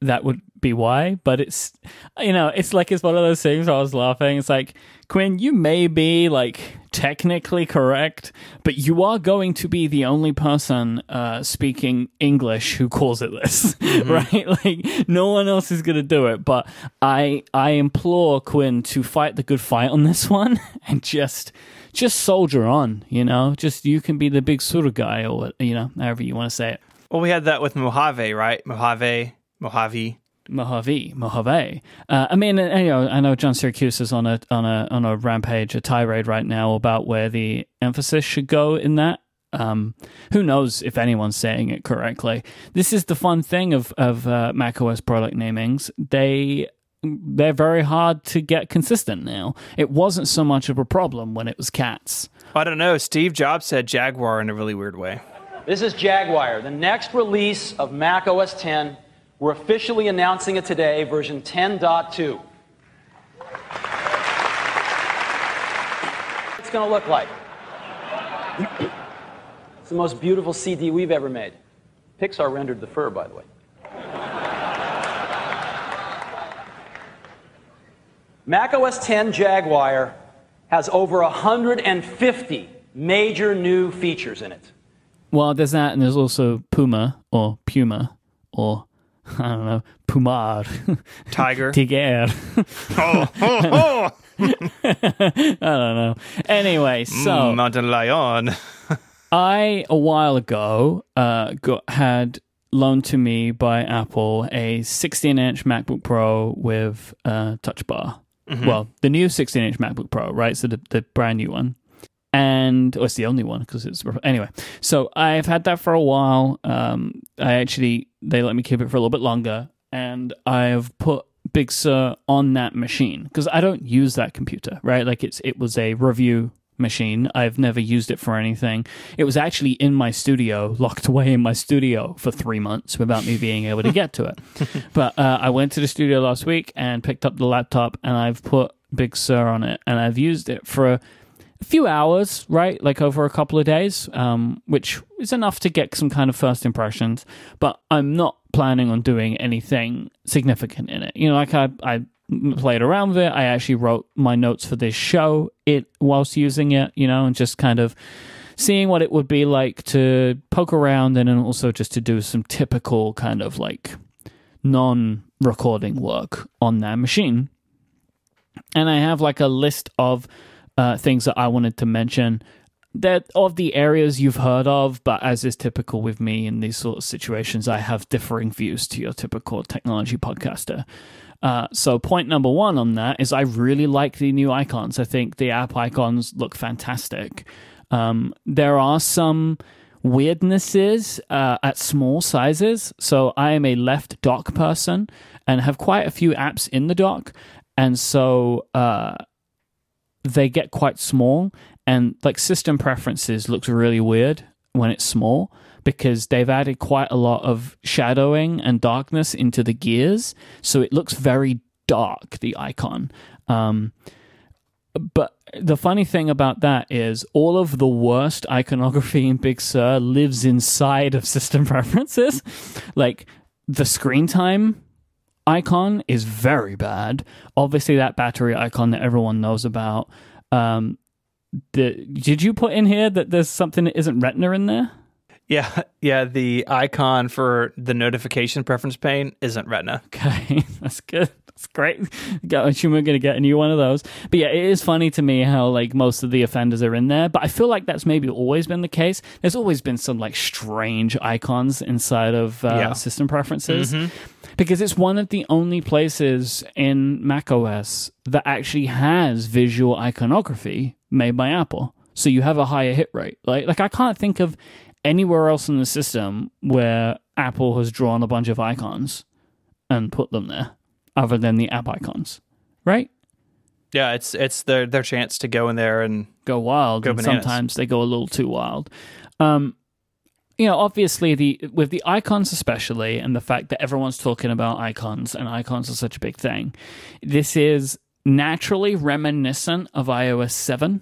Speaker 2: that would be why. But it's you know, it's like it's one of those things. Where I was laughing. It's like Quinn, you may be like technically correct, but you are going to be the only person uh, speaking English who calls it this, right? Like no one else is going to do it. But I I implore Quinn to fight the good fight on this one and just just soldier on. You know, just you can be the big sort of guy or you know, however you want to say it.
Speaker 1: well, we had that with Mojave, right? Mojave, Mojave.
Speaker 2: Mojave, Mojave. Uh, I mean, uh, you know, I know John Siracusa is on a on a on a rampage, a tirade right now about where the emphasis should go in that. Um, who knows if anyone's saying it correctly? This is the fun thing of of uh, macOS product namings. They they're very hard to get consistent now. It wasn't so much of a problem when it was cats.
Speaker 1: I don't know. Steve Jobs said Jaguar in a really weird way.
Speaker 4: This is Jaguar, the next release of macOS 10. We're officially announcing it today, version 10.2. It's going to look like. It's the most beautiful CD we've ever made. Pixar rendered the fur, by the way. Mac OS 10 Jaguar has over 150 major new features in it.
Speaker 2: Well, there's that, and there's also Puma or Puma or I don't know Pumar,
Speaker 1: Tiger.
Speaker 2: Tiger.
Speaker 1: oh, oh, oh.
Speaker 2: I don't know. Anyway, so
Speaker 1: Mountain Lion.
Speaker 2: I a while ago uh, got had loaned to me by Apple a 16-inch MacBook Pro with a Touch Bar. Well, the new 16-inch MacBook Pro, right? So the, the brand new one. And oh, it's the only one because it's anyway. So I've had that for a while. Um, I actually they let me keep it for a little bit longer, and I've put Big Sur on that machine because I don't use that computer, right? Like it's it was a review machine. I've never used it for anything. It was actually in my studio, locked away in my studio for three months without me being able to get to it. but uh, I went to the studio last week and picked up the laptop, and I've put Big Sur on it, and I've used it for a few hours, right? Like over a couple of days, um, which is enough to get some kind of first impressions. But I'm not planning on doing anything significant in it. You know, like I, I played around with it. I actually wrote my notes for this show it whilst using it, you know, and just kind of seeing what it would be like to poke around and also just to do some typical kind of like non recording work on that machine. And I have like a list of uh, things that I wanted to mention that of the areas you've heard of, but as is typical with me in these sort of situations, I have differing views to your typical technology podcaster. Uh, so, point number one on that is I really like the new icons. I think the app icons look fantastic. Um, there are some weirdnesses uh, at small sizes. So I am a left dock person and have quite a few apps in the dock, and so uh, they get quite small. And like system preferences looks really weird when it's small because they've added quite a lot of shadowing and darkness into the gears, so it looks very dark. The icon. Um, but the funny thing about that is all of the worst iconography in Big Sur lives inside of system preferences. like the screen time icon is very bad. Obviously, that battery icon that everyone knows about. Um, the, did you put in here that there's something that isn't Retina in there?
Speaker 1: Yeah, yeah. The icon for the notification preference pane isn't Retina.
Speaker 2: Okay, that's good. That's great. I assume we're going to get a new one of those. But yeah, it is funny to me how like most of the offenders are in there. But I feel like that's maybe always been the case. There's always been some like strange icons inside of uh,
Speaker 1: Yeah.
Speaker 2: system preferences because it's one of the only places in macOS that actually has visual iconography made by Apple. So you have a higher hit rate. Like like I can't think of anywhere else in the system where Apple has drawn a bunch of icons and put them there other than the app icons. Right?
Speaker 1: Yeah, it's it's their their chance to go in there and
Speaker 2: Go wild
Speaker 1: Go
Speaker 2: and
Speaker 1: bananas.
Speaker 2: sometimes they go a little too wild. Um you know, obviously the with the icons especially and the fact that everyone's talking about icons and icons are such a big thing. This is naturally reminiscent of iOS 7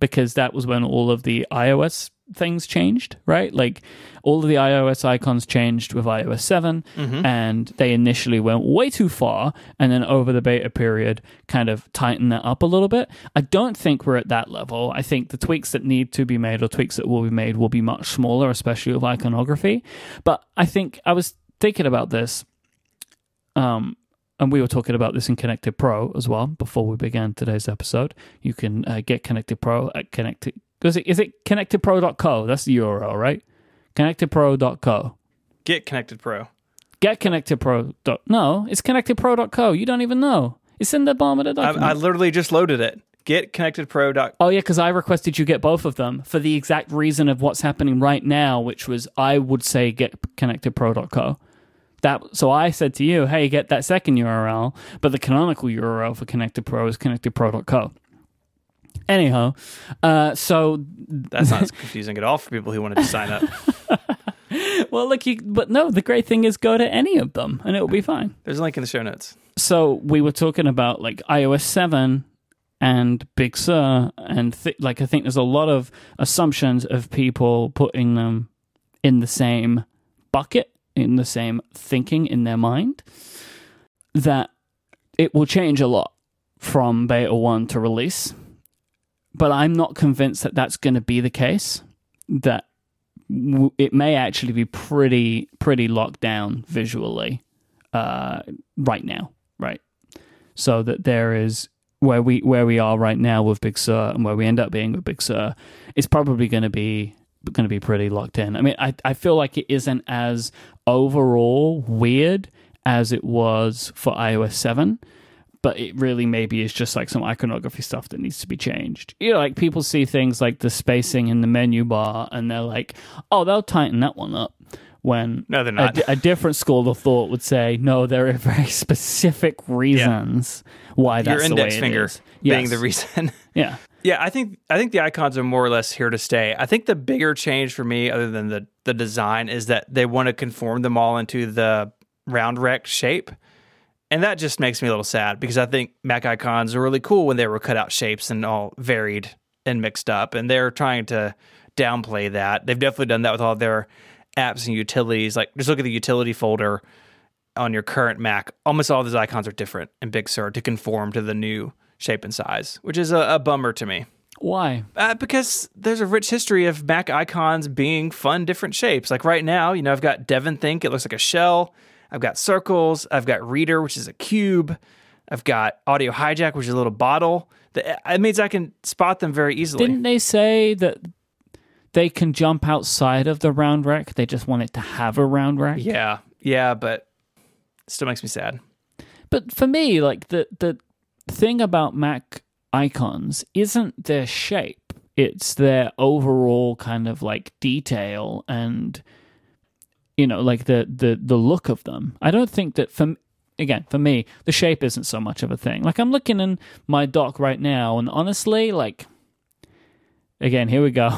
Speaker 2: because that was when all of the iOS things changed, right? Like all of the iOS icons changed with iOS 7 and they initially went way too far and then over the beta period kind of tightened that up a little bit. I don't think we're at that level. I think the tweaks that need to be made or tweaks that will be made will be much smaller, especially with iconography. But I think I was thinking about this um, and we were talking about this in Connected Pro as well before we began today's episode. You can uh, get Connected Pro at Connected. Is it, is it connectedpro.co? That's the URL, right? Connectedpro.co.
Speaker 1: get connected pro.
Speaker 2: Get connectedpro. dot- No, it's connectedpro.co. You don't even know. It's in the bottom of the
Speaker 1: I,
Speaker 2: document.
Speaker 1: I literally just loaded it. Get connectedpro. dot-
Speaker 2: Oh yeah, because I requested you get both of them for the exact reason of what's happening right now, which was I would say get connectedpro.co. That so I said to you, hey, get that second URL, but the canonical URL for Connected Pro is connectedpro.co. Anyhow, uh, so
Speaker 1: That's not as confusing at all for people who wanted to sign up.
Speaker 2: well, look, you, but no, the great thing is go to any of them and it will be fine.
Speaker 1: There's a link in the show notes.
Speaker 2: so we were talking about like iOS 7 and Big Sur, and th- like I think there's a lot of assumptions of people putting them in the same bucket, in the same thinking in their mind, that it will change a lot from beta 1 to release. But I'm not convinced that that's going to be the case. That w- it may actually be pretty pretty locked down visually uh, right now, right? So that there is where we where we are right now with Big Sur and where we end up being with Big Sur, it's probably going to be going to be pretty locked in. I mean, I I feel like it isn't as overall weird as it was for iOS seven. But it really maybe is just like some iconography stuff that needs to be changed. You know, like people see things like the spacing in the menu bar and they're like, oh, they'll tighten that one up. When
Speaker 1: No, they're
Speaker 2: a
Speaker 1: not.
Speaker 2: di- a different school of thought would say, no, there are very specific reasons why that's
Speaker 1: Your
Speaker 2: the way
Speaker 1: index finger
Speaker 2: is.
Speaker 1: being the reason.
Speaker 2: Yeah.
Speaker 1: Yeah, I think I think the icons are more or less here to stay. I think the bigger change for me, other than the the design, is that they want to conform them all into the round rect shape, and that just makes me a little sad because I think Mac icons are really cool when they were cut out shapes and all varied and mixed up, and they're trying to downplay that. They've definitely done that with all their apps and utilities. Like just look at the utility folder on your current Mac. Almost all of those icons are different in Big Sur to conform to the new shape and size, which is a, a bummer to me.
Speaker 2: Why?
Speaker 1: Uh, because there's a rich history of Mac icons being fun, different shapes. Like right now, you know, I've got DEVONthink, it looks like a shell. I've got circles. I've got Reader, which is a cube. I've got Audio Hijack, which is a little bottle. That It means I can spot them very easily.
Speaker 2: Didn't they say that they can jump outside of the round rect? They just want it to have a round rect.
Speaker 1: yeah, yeah, but it still makes me sad.
Speaker 2: But for me, like the the thing about Mac icons isn't their shape; it's their overall kind of like detail and you know like the the the look of them. I don't think that for again for me the shape isn't so much of a thing. Like I'm looking in my dock right now, and honestly, like again here we go.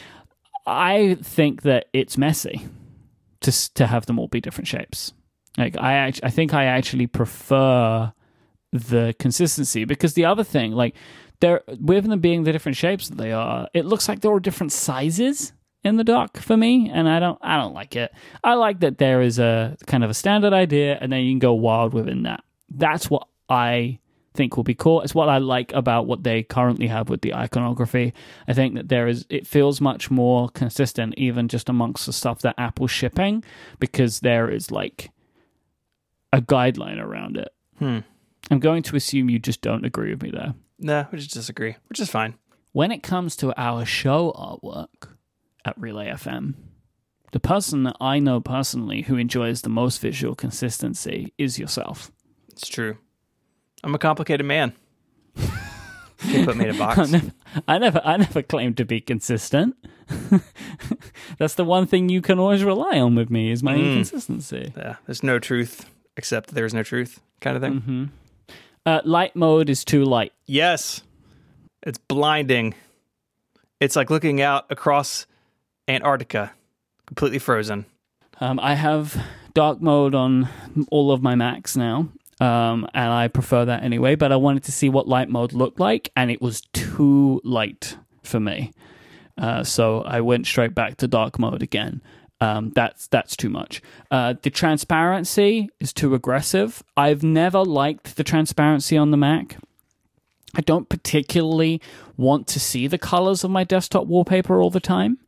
Speaker 2: I think that it's messy to to have them all be different shapes. Like I act- I think I actually prefer the consistency because the other thing like they're with them being the different shapes that they are, it looks like they're all different sizes in the dock for me, and I don't I don't like it. I like that there is a kind of a standard idea, and then you can go wild within that. That's what I think will be cool. It's what I like about what they currently have with the iconography. I think that there is it feels much more consistent, even just amongst the stuff that Apple's shipping, because there is like a guideline around it.
Speaker 1: Hmm.
Speaker 2: I'm going to assume you just don't agree with me there.
Speaker 1: No, we just disagree, which is fine.
Speaker 2: When it comes to our show artwork at Relay FM, the person that I know personally who enjoys the most visual consistency is yourself.
Speaker 1: It's true. I'm a complicated man. Can't put me in a box.
Speaker 2: I never, I never claimed to be consistent. That's the one thing you can always rely on with me is my inconsistency.
Speaker 1: Yeah, there's no truth except there's no truth, kind of thing.
Speaker 2: Uh, light mode is too light.
Speaker 1: Yes, it's blinding. It's like looking out across Antarctica, completely frozen.
Speaker 2: Um, I have dark mode on all of my Macs now, um, and I prefer that anyway. But I wanted to see what light mode looked like, and it was too light for me. Uh, so I went straight back to dark mode again. Um, that's that's too much. Uh, the transparency is too aggressive. I've never liked the transparency on the Mac. I don't particularly want to see the colors of my desktop wallpaper all the time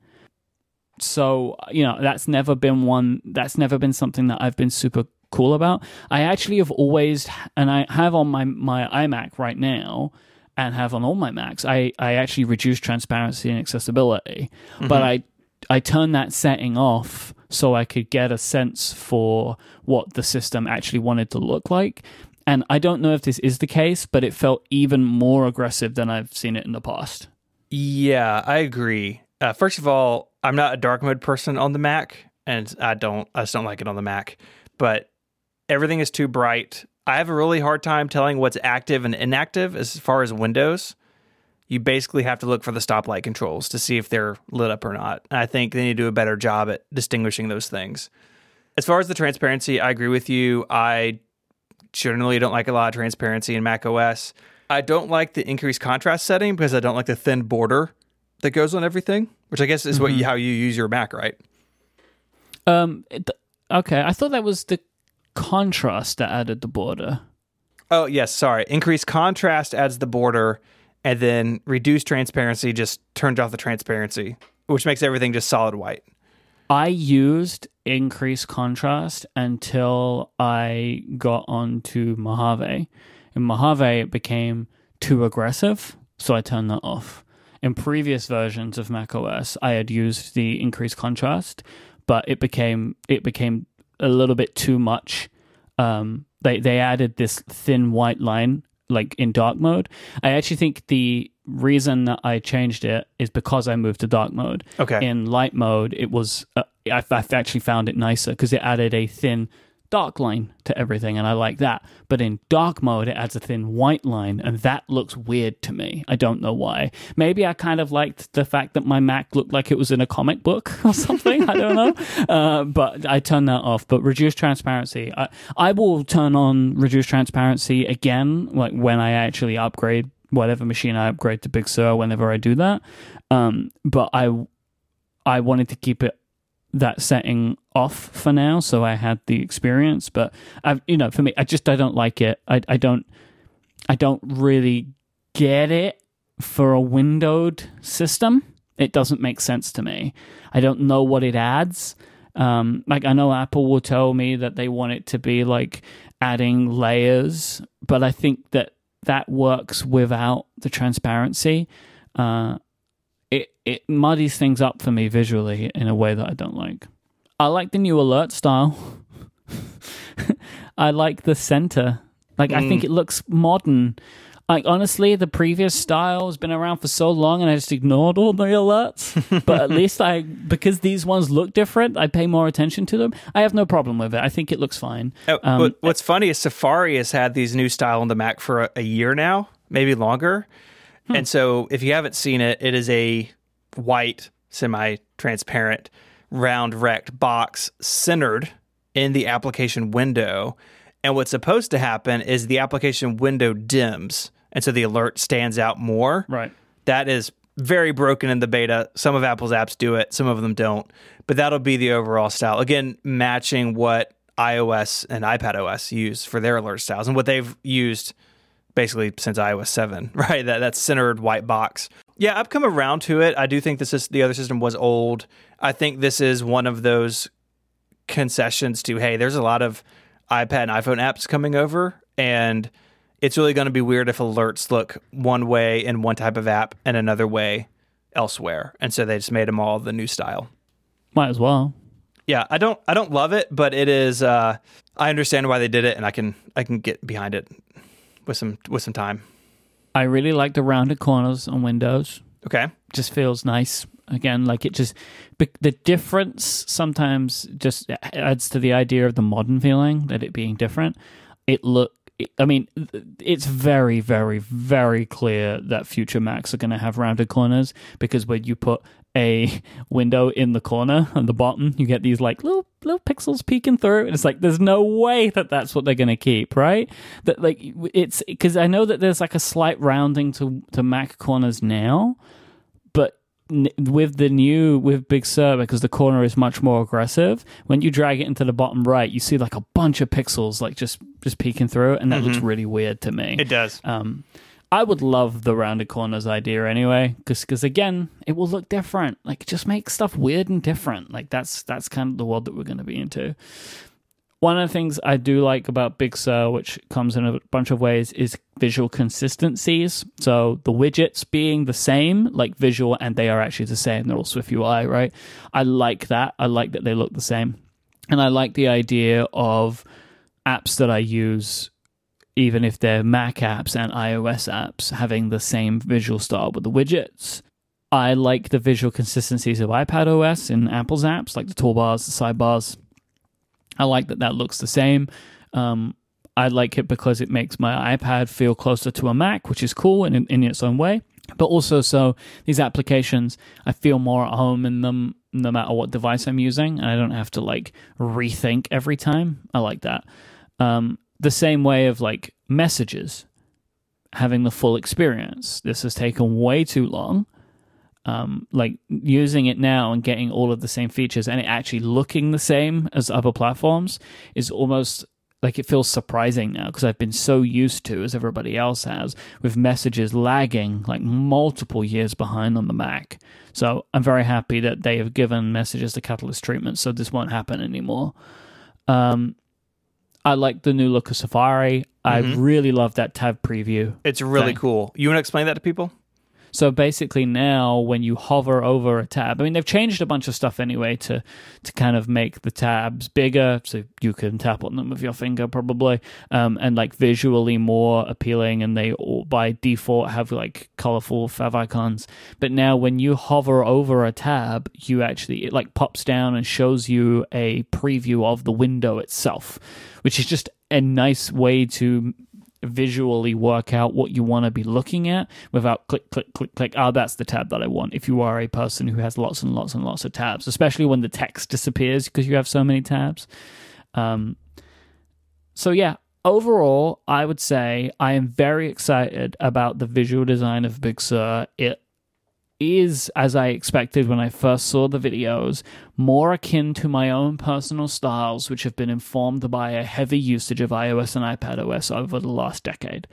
Speaker 2: so you know that's never been one that's never been something that i've been super cool about. I actually have always and i have on my my imac right now and have on all my macs i i actually reduce transparency and accessibility. But i i turn that setting off so i could get a sense for what the system actually wanted to look like. And i don't know if this is the case but it felt even more aggressive than i've seen it in the past.
Speaker 1: Yeah, I agree. Uh, first of all, I'm not a dark mode person on the Mac, and I don't, I just don't like it on the Mac. But everything is too bright. I have a really hard time telling what's active and inactive as far as Windows. You basically have to look for the stoplight controls to see if they're lit up or not. And I think they need to do a better job at distinguishing those things. As far as the transparency, I agree with you. I generally don't like a lot of transparency in Mac OS. I don't like the increased contrast setting because I don't like the thin border that goes on everything, which I guess is what you, how you use your Mac, right?
Speaker 2: Um. it- okay, I thought that was the contrast that added the border.
Speaker 1: Oh, yes, sorry. Increased contrast adds the border, and then reduced transparency just turns off the transparency, which makes everything just solid white.
Speaker 2: I used increased contrast until I got onto Mojave. In Mojave, it became too aggressive, so I turned that off. In previous versions of macOS, I had used the increased contrast, but it became it became a little bit too much. Um, they they added this thin white line like in dark mode. I actually think the reason that I changed it is because I moved to dark mode.
Speaker 1: Okay.
Speaker 2: In light mode, it was uh, I've, I've actually found it nicer because it added a thin dark line to everything, and I like that. But in dark mode, it adds a thin white line, and that looks weird to me. I don't know why. Maybe I kind of liked the fact that my Mac looked like it was in a comic book or something. I don't know. Uh, but I turned that off. But reduced transparency, I, I will turn on reduced transparency again, like when I actually upgrade whatever machine I upgrade to Big Sur. Whenever I do that, um, but I I wanted to keep it that setting off for now so I had the experience but I you know for me I just I don't like it. I I don't I don't really get it for a windowed system. It doesn't make sense to me. I don't know what it adds. Um like I know Apple will tell me that they want it to be like adding layers but I think that that works without the transparency. Uh it it muddies things up for me visually in a way that I don't like. I like the new alert style. I like the center. Like I think it looks modern. Like honestly, the previous style has been around for so long, and I just ignored all the alerts. but at least I, because these ones look different, I pay more attention to them. I have no problem with it. I think it looks fine.
Speaker 1: Oh,
Speaker 2: Um,
Speaker 1: what- what's funny is Safari has had these new style on the Mac for a, a year now, maybe longer.
Speaker 2: Hmm.
Speaker 1: And so if you haven't seen it, it is a white, semi transparent, round rect box centered in the application window. And what's supposed to happen is the application window dims. And so the alert stands out more.
Speaker 2: Right.
Speaker 1: That is very broken in the beta. Some of Apple's apps do it, some of them don't. But that'll be the overall style. Again, matching what iOS and iPad OS use for their alert styles and what they've used basically since iOS 7, right? That that centered white box. Yeah, I've come around to it. I do think this is the other system was old. I think this is one of those concessions to hey, there's a lot of iPad and iPhone apps coming over and it's really going to be weird if alerts look one way in one type of app and another way elsewhere. And so they just made them all the new style.
Speaker 2: Might as well.
Speaker 1: Yeah, I don't I don't love it, but it is uh I understand why they did it and I can I can get behind it with some with some time.
Speaker 2: I really like the rounded corners on Windows.
Speaker 1: Okay.
Speaker 2: just feels nice again like it just the difference sometimes just adds to the idea of the modern feeling that it being different it look I mean, it's very, very, very clear that future Macs are going to have rounded corners because when you put a window in the corner on the bottom, you get these like little little pixels peeking through, and it's like there's no way that that's what they're going to keep, right? That like it's because I know that there's like a slight rounding to to Mac corners now, but n- with the new with Big Sur because the corner is much more aggressive. When you drag it into the bottom right, you see like a bunch of pixels like just just peeking through, and that looks really weird to me.
Speaker 1: It does.
Speaker 2: Um, I would love the rounded corners idea anyway, because again, it will look different. Like just make stuff weird and different. Like that's that's kind of the world that we're going to be into. One of the things I do like about Big Sur, which comes in a bunch of ways, is visual consistencies. So the widgets being the same, like visual, and they are actually the same. They're all Swift UI, right? I like that. I like that they look the same. And I like the idea of apps that I use, even if they're Mac apps and iOS apps, having the same visual style with the widgets. I like the visual consistencies of iPad OS and Apple's apps, like the toolbars, the sidebars. I like that that looks the same. Um, I like it because it makes my iPad feel closer to a Mac, which is cool in, in its own way. But also, so these applications, I feel more at home in them no matter what device I'm using, and I don't have to like rethink every time. I like that. Um, the same way of like messages, having the full experience. This has taken way too long um, like using it now and getting all of the same features and it actually looking the same as other platforms is almost like it feels surprising now because I've been so used to, as everybody else has, with messages lagging like multiple years behind on the Mac. So I'm very happy that they have given messages the catalyst treatment so this won't happen anymore. Um, I like the new look of Safari. I mm-hmm. really love that tab preview.
Speaker 1: It's really
Speaker 2: thing.
Speaker 1: cool. You want to explain that to people?
Speaker 2: So basically, now when you hover over a tab, I mean, they've changed a bunch of stuff anyway to to kind of make the tabs bigger, so you can tap on them with your finger probably, um, and like visually more appealing. And they all by default have like colorful fav icons. But now when you hover over a tab, you actually it like pops down and shows you a preview of the window itself, which is just a nice way to visually work out what you want to be looking at without click, click, click, click. Oh, that's the tab that I want. If you are a person who has lots and lots and lots of tabs, especially when the text disappears because you have so many tabs. Um, so, yeah, overall, I would say I am very excited about the visual design of Big Sur. It is, as I expected when I first saw the videos, more akin to my own personal styles, which have been informed by a heavy usage of iOS and iPadOS over the last decade.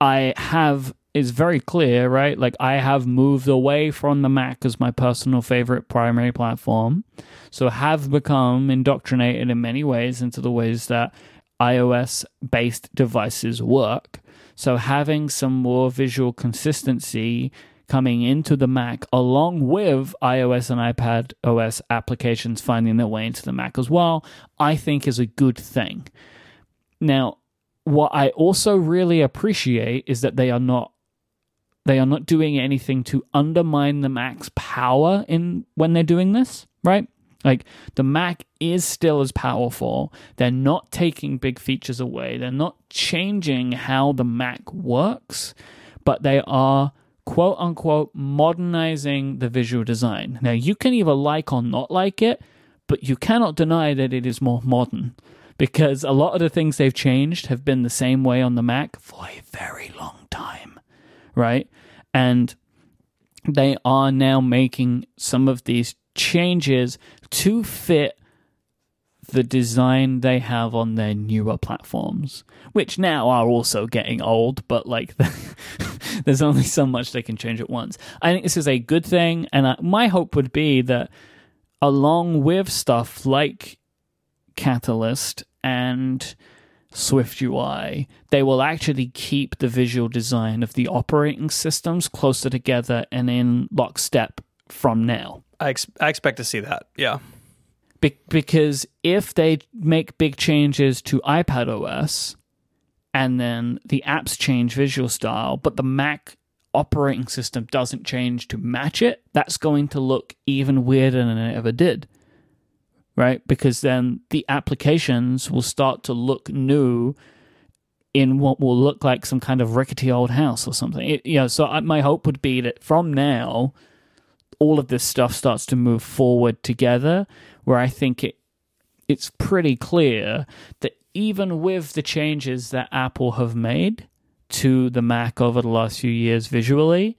Speaker 2: I have is very clear, right? Like I have moved away from the Mac as my personal favorite primary platform. So have become indoctrinated in many ways into the ways that iOS based devices work. So having some more visual consistency coming into the Mac along with iOS and iPad OS applications finding their way into the Mac as well, I think is a good thing. Now, what I also really appreciate is that they are not they are not doing anything to undermine the Mac's power in when they're doing this, right? Like the Mac is still as powerful. They're not taking big features away. They're not changing how the Mac works, but they are quote unquote modernizing the visual design. Now you can either like or not like it, but you cannot deny that it is more modern because a lot of the things they've changed have been the same way on the Mac for a very long time, right? And they are now making some of these changes to fit the design they have on their newer platforms, which now are also getting old, but like there's only so much they can change at once. I think this is a good thing, and I, my hope would be that along with stuff like Catalyst and Swift UI, they will actually keep the visual design of the operating systems closer together and in lockstep from now.
Speaker 1: I, ex- I expect to see that. Yeah.
Speaker 2: Be- because if they make big changes to iPad OS and then the apps change visual style, but the Mac operating system doesn't change to match it, that's going to look even weirder than it ever did. Right? Because then the applications will start to look new in what will look like some kind of rickety old house or something. It, you know, so I, my hope would be that from now, all of this stuff starts to move forward together where I think it it's pretty clear that even with the changes that Apple have made to the Mac over the last few years visually,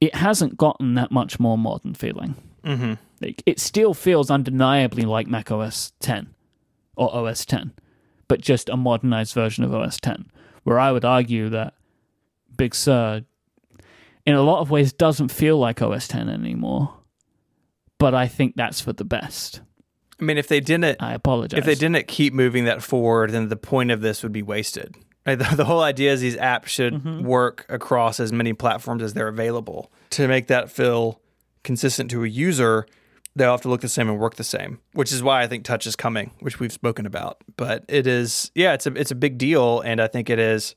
Speaker 2: it hasn't gotten that much more modern feeling.
Speaker 1: Mm-hmm.
Speaker 2: Like, it still feels undeniably like Mac OS 10 or OS 10, but just a modernized version of OS 10. Where I would argue that Big Sur, in a lot of ways, doesn't feel like OS 10 anymore. But I think that's for the best.
Speaker 1: I mean, if they didn't,
Speaker 2: I apologize.
Speaker 1: if they didn't keep moving that forward, then the point of this would be wasted. Right? The, the whole idea is these apps should
Speaker 2: Mm-hmm.
Speaker 1: work across as many platforms as they're available. To make that feel consistent to a user, they'll have to look the same and work the same. Which is why I think touch is coming, which we've spoken about. But it is, yeah, it's a it's a big deal, and I think it is.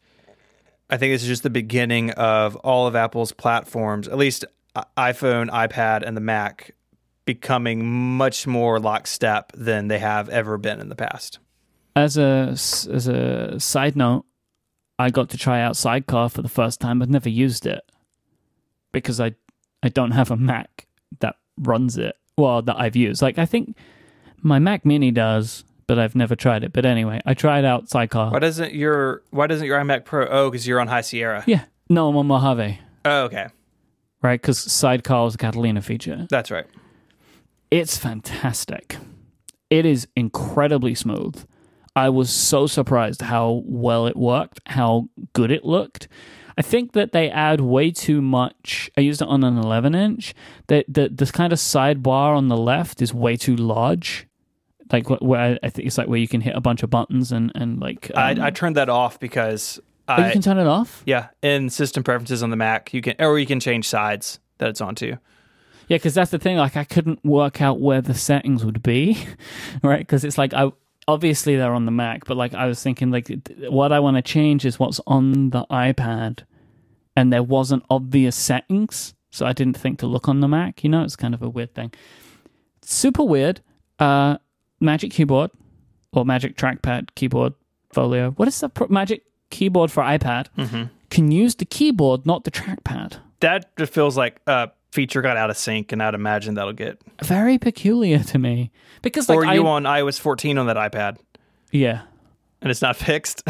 Speaker 1: I think this is just the beginning of all of Apple's platforms, at least uh, iPhone, iPad, and the Mac, becoming much more lockstep than they have ever been in the past.
Speaker 2: as a as a side note, I got to try out Sidecar for the first time. I've never used it because I I don't have a Mac that runs it. Well, that I've used. Like I think my Mac Mini does, but I've never tried it. But anyway, I tried out Sidecar.
Speaker 1: Why doesn't your Why doesn't your iMac Pro? Oh, because you're on High Sierra.
Speaker 2: Yeah, no, I'm on Mojave,
Speaker 1: Oh, okay,
Speaker 2: right? Because Sidecar is a Catalina feature.
Speaker 1: that's right.
Speaker 2: It's fantastic. It is incredibly smooth. I was so surprised how well it worked, how good it looked. I think that they add way too much. I used it on an 11 inch. The, the this kind of sidebar on the left is way too large. Like wh- where I think it's like where you can hit a bunch of buttons and and like um,
Speaker 1: I, I turned that off because
Speaker 2: oh, you can turn it off.
Speaker 1: yeah in system preferences on the Mac you can or you can change sides that it's onto.
Speaker 2: Yeah, because that's the thing. Like, I couldn't work out where the settings would be, right? Because it's like I obviously they're on the Mac, but like I was thinking, like what I want to change is what's on the iPad, and there wasn't obvious settings, so I didn't think to look on the Mac. You know, it's kind of a weird thing. Super weird. Uh, Magic Keyboard or Magic Trackpad Keyboard Folio. What is the pro- Magic Keyboard for iPad? Mm-hmm. Can use the keyboard, not the trackpad.
Speaker 1: That just feels like a feature got out of sync, and I'd imagine that'll get.
Speaker 2: very peculiar to me because like
Speaker 1: or you
Speaker 2: I,
Speaker 1: on iOS 14 on that iPad,
Speaker 2: yeah
Speaker 1: and it's not fixed.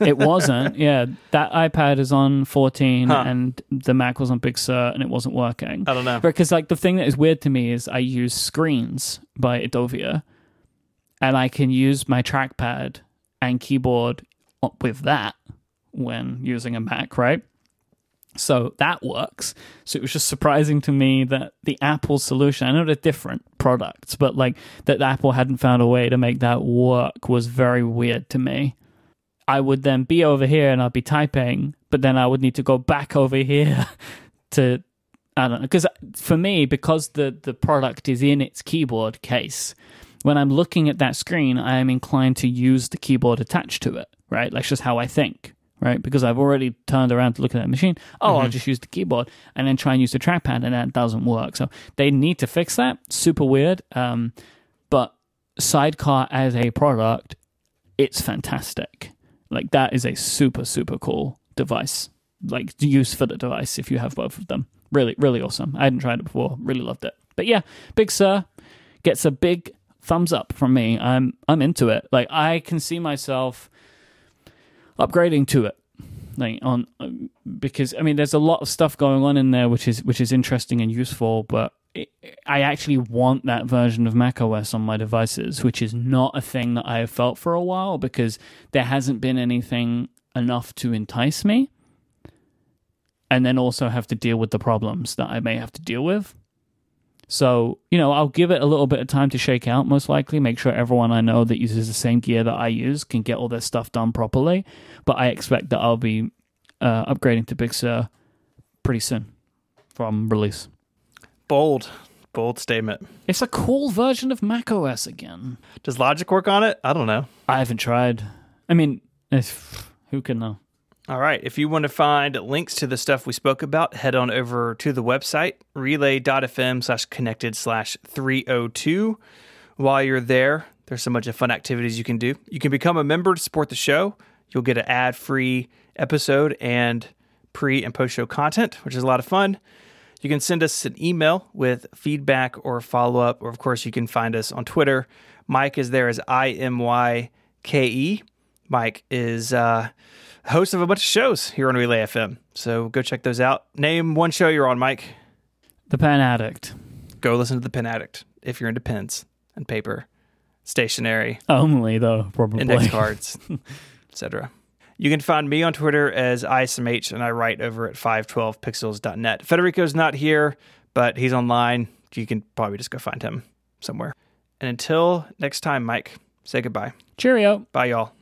Speaker 2: it wasn't yeah that ipad is on 14
Speaker 1: Huh.
Speaker 2: and the mac was on big sur and it wasn't working
Speaker 1: I don't know.
Speaker 2: because like the thing that is weird to me is i use screens by Edovia and i can use my trackpad and keyboard with that when using a mac right so that works. So it was just surprising to me that the Apple solution, I know they're different products, but like that Apple hadn't found a way to make that work was very weird to me. I would then be over here and I'd be typing, but then I would need to go back over here to I don't know because uh, for me because the the product is in its keyboard case when I'm looking at that screen I am inclined to use the keyboard attached to it right? That's just how I think, right? Because I've already turned around to look at that machine. Oh, I'll just use the keyboard and then try and use the trackpad, and that doesn't work. So they need to fix that. Super weird. Um, but Sidecar as a product, it's fantastic. Like that is a super super cool device. Like use for the device if you have both of them. Really really awesome. I hadn't tried it before. Really loved it. But yeah, Big Sur gets a big thumbs up from me. I'm I'm into it. Like I can see myself upgrading to it. Like on because I mean there's a lot of stuff going on in there which is which is interesting and useful, but I actually want that version of macOS on my devices, which is not a thing that I have felt for a while because there hasn't been anything enough to entice me. And then also have to deal with the problems that I may have to deal with. So, you know, I'll give it a little bit of time to shake out, most likely, make sure everyone I know that uses the same gear that I use can get all their stuff done properly. But I expect that I'll be uh, upgrading to Big Sur pretty soon from release.
Speaker 1: Bold, bold statement.
Speaker 2: It's a cool version of macOS again.
Speaker 1: Does Logic work on it? I don't know.
Speaker 2: I haven't tried. I mean, if, who can know?
Speaker 1: All right. If you want to find links to the stuff we spoke about, head on over to the website, relay.fm slash connected slash 302. While you're there, there's so much of fun activities you can do. You can become a member to support the show. You'll get an ad free episode and pre and post show content, which is a lot of fun. You can send us an email with feedback or follow up, or of course, you can find us on Twitter. Myke is there as I M Y K E. Myke is uh, host of a bunch of shows here on Relay FM. So go check those out. Name one show you're on, Myke.
Speaker 2: The Pen Addict.
Speaker 1: Go listen to The Pen Addict if you're into pens and paper, stationery,
Speaker 2: Only, though, probably.
Speaker 1: index cards, etc. You can find me on Twitter as ISMH, and I write over at 512pixels.net. Federico's not here, but he's online. You can probably just go find him somewhere. And until next time, Myke, say goodbye.
Speaker 2: Cheerio.
Speaker 1: Bye, y'all.